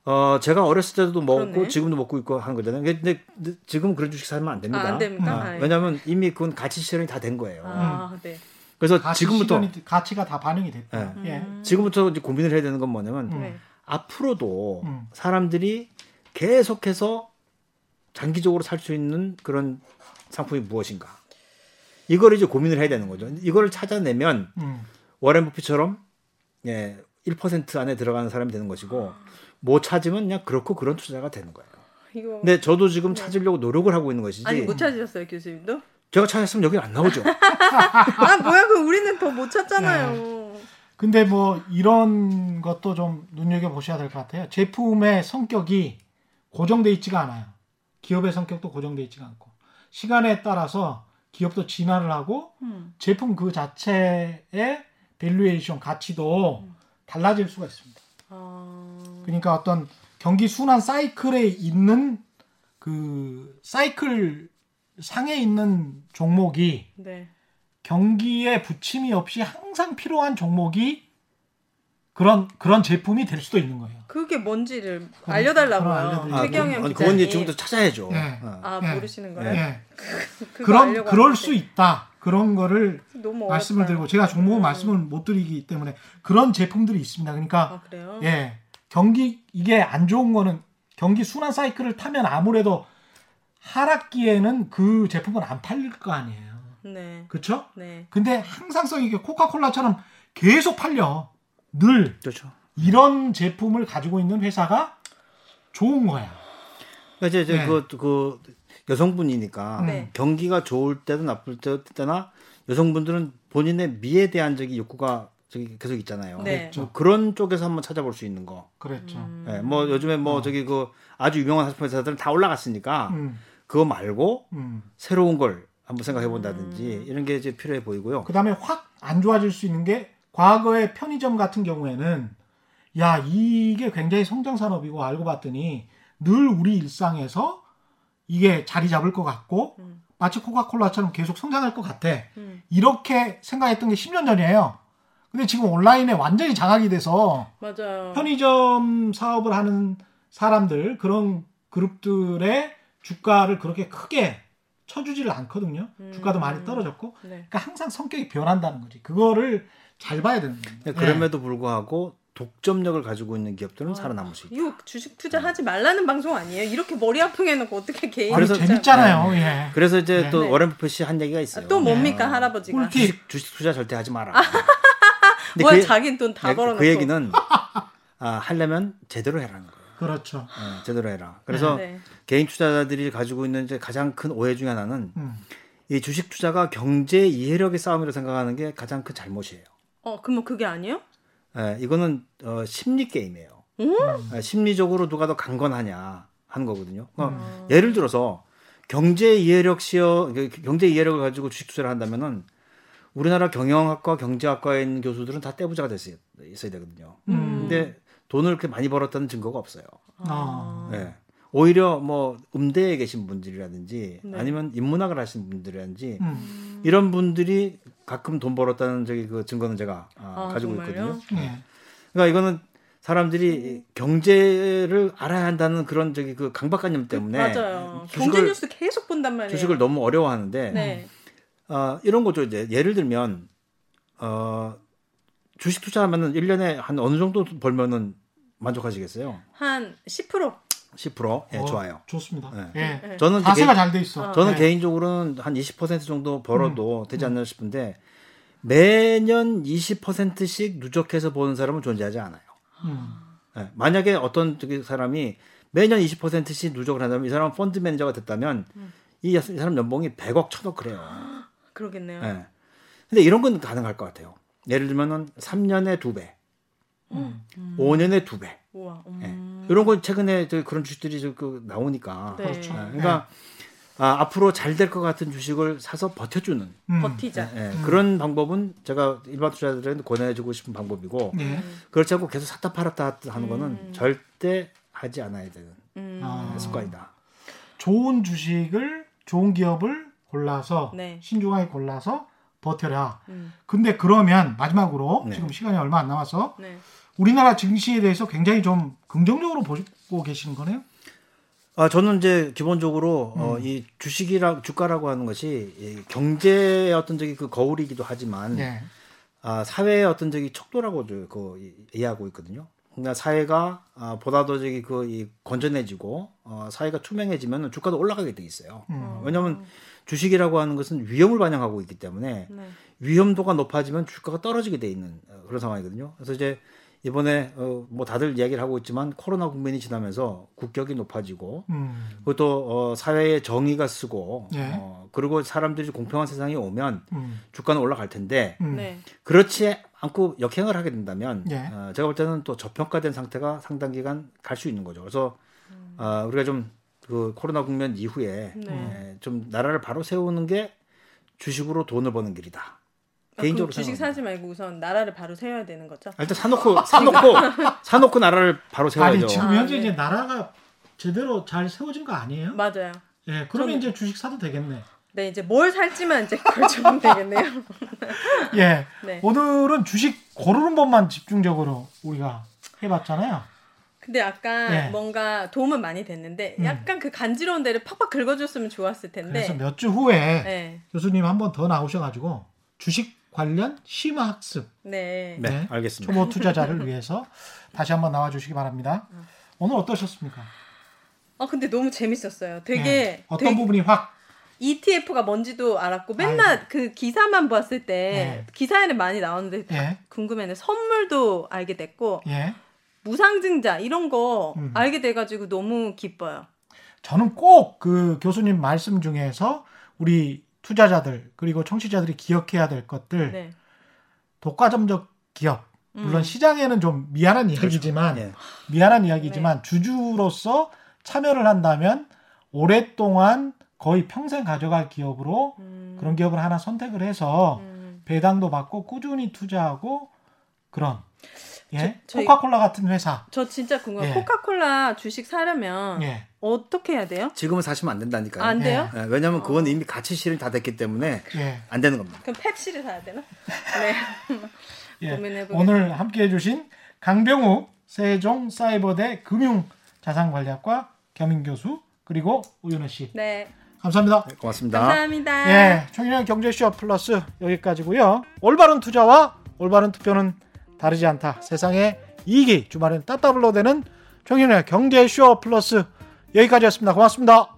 어 제가 어렸을 때도 먹고 그러네. 지금도 먹고 있고 하는 거잖아요. 근데, 근데 지금 그런 주식 사면 안 됩니다. 아, 안 됩니까? 아, 아, 예. 왜냐하면 이미 그건 가치 실현이 다 된 거예요. 아, 네. 그래서 가치 지금부터 시전이- 가치가 다 반영이 됐다. 예. 예. 지금부터 이제 고민을 해야 되는 건 뭐냐면 네. 앞으로도 음. 사람들이 계속해서 장기적으로 살 수 있는 그런 상품이 무엇인가? 이걸 이제 고민을 해야 되는 거죠. 이걸 찾아내면 음. 워렌 버핏처럼 예, 1% 안에 들어가는 사람이 되는 것이고 못 찾으면 그냥 그렇고 그런 투자가 되는 거예요. 이거 근데 저도 지금 찾으려고 노력을 하고 있는 것이지. 아니 못 찾으셨어요 교수님도? 제가 찾았으면 여기 안 나오죠. 아 뭐야 그 우리는 더 못 찾잖아요. 네. 근데 뭐 이런 것도 좀 눈여겨 보셔야 될 것 같아요. 제품의 성격이 고정돼 있지가 않아요. 기업의 성격도 고정돼 있지가 않고 시간에 따라서 기업도 진화를 하고 음. 제품 그 자체의 valuation 가치도 달라질 수가 있습니다. 아, 그러니까 어떤 경기 순환 사이클에 있는 그 사이클 상에 있는 종목이 네. 경기에 부침이 없이 항상 필요한 종목이 그런 그런 제품이 될 수도 있는 거예요. 그게 뭔지를 알려달라고요. 알려드리죠. 아, 최경영 그건, 아니, 기자님. 그건 이제 지금부터 찾아야죠. 네. 어. 아 예. 모르시는 거예요? 예. 그거 그런 그럴. 수 있다. 그런 거를 말씀을. 드리고 제가 종목은 음. 말씀을 못 드리기 때문에 그런 제품들이 있습니다. 그러니까 아 그래요? 예. 경기 이게 안 좋은 거는 경기 순환 사이클을 타면 아무래도 하락기에는 그 제품은 안 팔릴 거 아니에요. 네. 그렇죠? 네. 근데 항상성 있게 코카콜라처럼 계속 팔려. 늘 그렇죠. 이런 제품을 가지고 있는 회사가 좋은 거야. 그러니까 이제, 이제 네. 그, 그 여성분이니까 네. 경기가 좋을 때도 나쁠 때나 여성분들은 본인의 미에 대한 저기 욕구가 저기 계속 있잖아요. 네. 뭐 그런 쪽에서 한번 찾아볼 수 있는 거. 그랬죠. 음. 예, 뭐 요즘에 뭐 저기 그 아주 유명한 화장품 회사들은 다 올라갔으니까 음, 그거 말고 음. 새로운 걸 한번 생각해 본다든지 음. 이런 게 이제 필요해 보이고요. 그 다음에 확 안 좋아질 수 있는 게 과거의 편의점 같은 경우에는 야, 이게 굉장히 성장 산업이고 알고 봤더니 늘 우리 일상에서 이게 자리 잡을 것 같고 음. 마치 코카콜라처럼 계속 성장할 것 같아. 음. 이렇게 생각했던 게 10년 전이에요. 근데 지금 온라인에 완전히 장악이 돼서 맞아요. 편의점 사업을 하는 사람들 그런 그룹들의 주가를 그렇게 크게 쳐주지를 않거든요. 음. 주가도 많이 떨어졌고, 네. 그러니까 항상 성격이 변한다는 거지. 그거를 잘 봐야 되는 겁니다. 근데 그럼에도 불구하고 독점력을 가지고 있는 기업들은 살아남을 수 있다. 이거 주식 투자하지 말라는 방송 아니에요? 이렇게 머리 아프게 해놓고 어떻게 개인 그래서- 재밌잖아요. 예. 그래서 이제 네. 또 네. 워렌 버핏이 한 얘기가 있어요. 아, 또 뭡니까 네. 할아버지가? 주식, 주식 투자 절대 하지 마라. 근데 뭐야 그, 자기는 돈다 그- 벌어놓고. 그 얘기는 아, 하려면 제대로 해라는 거예요. 그렇죠. 어, 제대로 해라. 그래서 네. 개인 투자자들이 가지고 있는 이제 가장 큰 오해 중에 하나는 음. 이 주식 투자가 경제 이해력의 싸움이라고 생각하는 게 가장 큰 잘못이에요. 어 그러면 그게 아니에요? 예, 이거는 어, 심리 게임이에요. 음? 예, 심리적으로 누가 더 강건하냐 하는 거거든요. 그러니까 음. 예를 들어서 경제 이해력 시어 그 경제 이해력을 가지고 주식 투자를 한다면은 우리나라 경영학과 경제학과에 있는 교수들은 다 떼부자가 됐어야 있어야 되거든요. 음. 근데 돈을 그렇게 많이 벌었다는 증거가 없어요. 아. 예. 오히려 뭐 음대에 계신 분들이라든지 네. 아니면 인문학을 하신 분들이라든지 음. 이런 분들이 가끔 돈 벌었다는 저기 그 증거는 제가 아, 아, 가지고 정말요? 있거든요. 예. 그러니까 이거는 사람들이 경제를 알아야 한다는 그런 저기 그 강박관념 때문에 맞아요. 주식을- 경제 뉴스 계속 본단 말이에요. 주식을 너무 어려워하는데 네. 어, 이런 거죠. 이제 예를 들면 어, 주식 투자하면은 1년에 한 어느 정도 벌면은 만족하시겠어요? 한 10%. 10%? 예, 어, 좋아요. 좋습니다. 네. 예. 네. 저는 자세가 개인- 잘돼 있어. 저는 네. 개인적으로는 한 20% 정도 벌어도 되지 않나 싶은데 매년 20%씩 누적해서 버는 사람은 존재하지 않아요. 음. 예, 만약에 어떤 저기 사람이 매년 20%씩 누적을 한다면 이 사람은 펀드 매니저가 됐다면 이 사람 연봉이 100억, 1000억 그래요. 그러겠네요. 예. 근데 이런 건 가능할 것 같아요. 예를 들면은 3년에 두 배, 음. 5년에 두 배. 우와. 예. 음. 이런 건 최근에 저 그런 주식들이 저그 나오니까. 네. 그렇죠. 예, 그러니까 아, 앞으로 잘 될 것 같은 주식을 사서 버텨주는 음. 버티자. 예, 예. 그런 방법은 제가 일반 투자자들에게 권해주고 싶은 방법이고 예. 그렇지 않고 계속 샀다 팔았다 하는 거는 음. 절대 하지 않아야 되는 음. 아. 습관이다. 좋은 주식을 좋은 기업을 골라서 네. 신중하게 골라서 버텨라. 음. 근데 그러면 마지막으로 네. 지금 시간이 얼마 안 남아서 네. 우리나라 증시에 대해서 굉장히 좀 긍정적으로 보고 계시는 거네요. 아, 저는 이제 기본적으로 음. 어, 이 주식이라 주가라고 하는 것이 이 경제의 어떤 저기 그 거울이기도 하지만 네. 아, 사회의 어떤 저기 척도라고 저, 그 이- 이해하고 있거든요. 그러니까 사회가 아, 보다 더 저기 그 이 건전해지고 어, 사회가 투명해지면 주가도 올라가게 돼 있어요. 음. 왜냐하면 주식이라고 하는 것은 위험을 반영하고 있기 때문에 네. 위험도가 높아지면 주가가 떨어지게 돼 있는 어, 그런 상황이거든요. 그래서 이제 이번에 어, 뭐 다들 이야기를 하고 있지만 코로나 국면이 지나면서 국격이 높아지고 음. 그것도 어, 사회의 정의가 쓰고 예. 어, 그리고 사람들이 공평한 세상이 오면 음. 주가는 올라갈 텐데 음. 네. 그렇지 않고 역행을 하게 된다면 예. 어, 제가 볼 때는 또 저평가된 상태가 상당 기간 갈 수 있는 거죠. 그래서 어, 우리가 좀 그 코로나 국면 이후에 네. 에, 좀 나라를 바로 세우는 게 주식으로 돈을 버는 길이다. 아, 개인적으로 주식 생각합니다. 사지 말고 우선 나라를 바로 세워야 되는 거죠? 아, 일단 사놓고 사놓고 사놓고 나라를 바로 세워야죠. 아니 지금 아, 현재 네. 이제 나라가 제대로 잘 세워진 거 아니에요? 맞아요. 예, 그러면 저는- 이제 주식 사도 되겠네. 네, 이제 뭘 살지만 이제 결정하면 되겠네요. 예, 네. 오늘은 주식 고르는 법만 집중적으로 우리가 해봤잖아요. 근데 약간 네. 뭔가 도움은 많이 됐는데 음. 약간 그 간지러운 데를 팍팍 긁어줬으면 좋았을 텐데. 그래서 몇 주 후에 네. 교수님 한 번 더 나오셔가지고 주식 관련 심화 학습 네. 네, 네. 알겠습니다. 초보 투자자를 위해서 다시 한번 나와주시기 바랍니다. 오늘 어떠셨습니까? 아 근데 너무 재밌었어요. 되게 예, 어떤 되게 부분이 확 ETF가 뭔지도 알았고 맨날 그 기사만 봤을 때 네. 기사에는 많이 나오는데 예, 궁금해는 선물도 알게 됐고 예. 무상증자 이런 거 음. 알게 돼가지고 너무 기뻐요. 저는 꼭 그 교수님 말씀 중에서 우리 투자자들 그리고 청취자들이 기억해야 될 것들 네. 독과점적 기업 물론 음. 시장에는 좀 미안한 이야기지만 예. 미안한 네. 이야기지만 주주로서 참여를 한다면 오랫동안 거의 평생 가져갈 기업으로 음. 그런 기업을 하나 선택을 해서 음. 배당도 받고 꾸준히 투자하고 그런 예 저- 코카콜라 같은 회사 저 진짜 궁금해요. 예. 코카콜라 주식 사려면 예 어떻게 해야 돼요? 지금은 사시면 안 된다니까요. 안 돼요? 예, 왜냐하면 그건 이미 가치 실현이 다 됐기 때문에 예. 안 되는 겁니다. 그럼 펩시를 사야 되나? 네. 예. 고민해보겠습니다. 오늘 함께 해주신 강병욱 세종 사이버대 금융자산관리학과 겸임 교수 그리고 우윤호 씨 네. 감사합니다. 네, 고맙습니다. 감사합니다. 예, 청년 경제쇼 플러스 여기까지고요. 올바른 투자와 올바른 투표는 다르지 않다. 세상의 이익이 주말엔 따따블로 되는 청년의 경제 쇼 플러스 여기까지였습니다. 고맙습니다.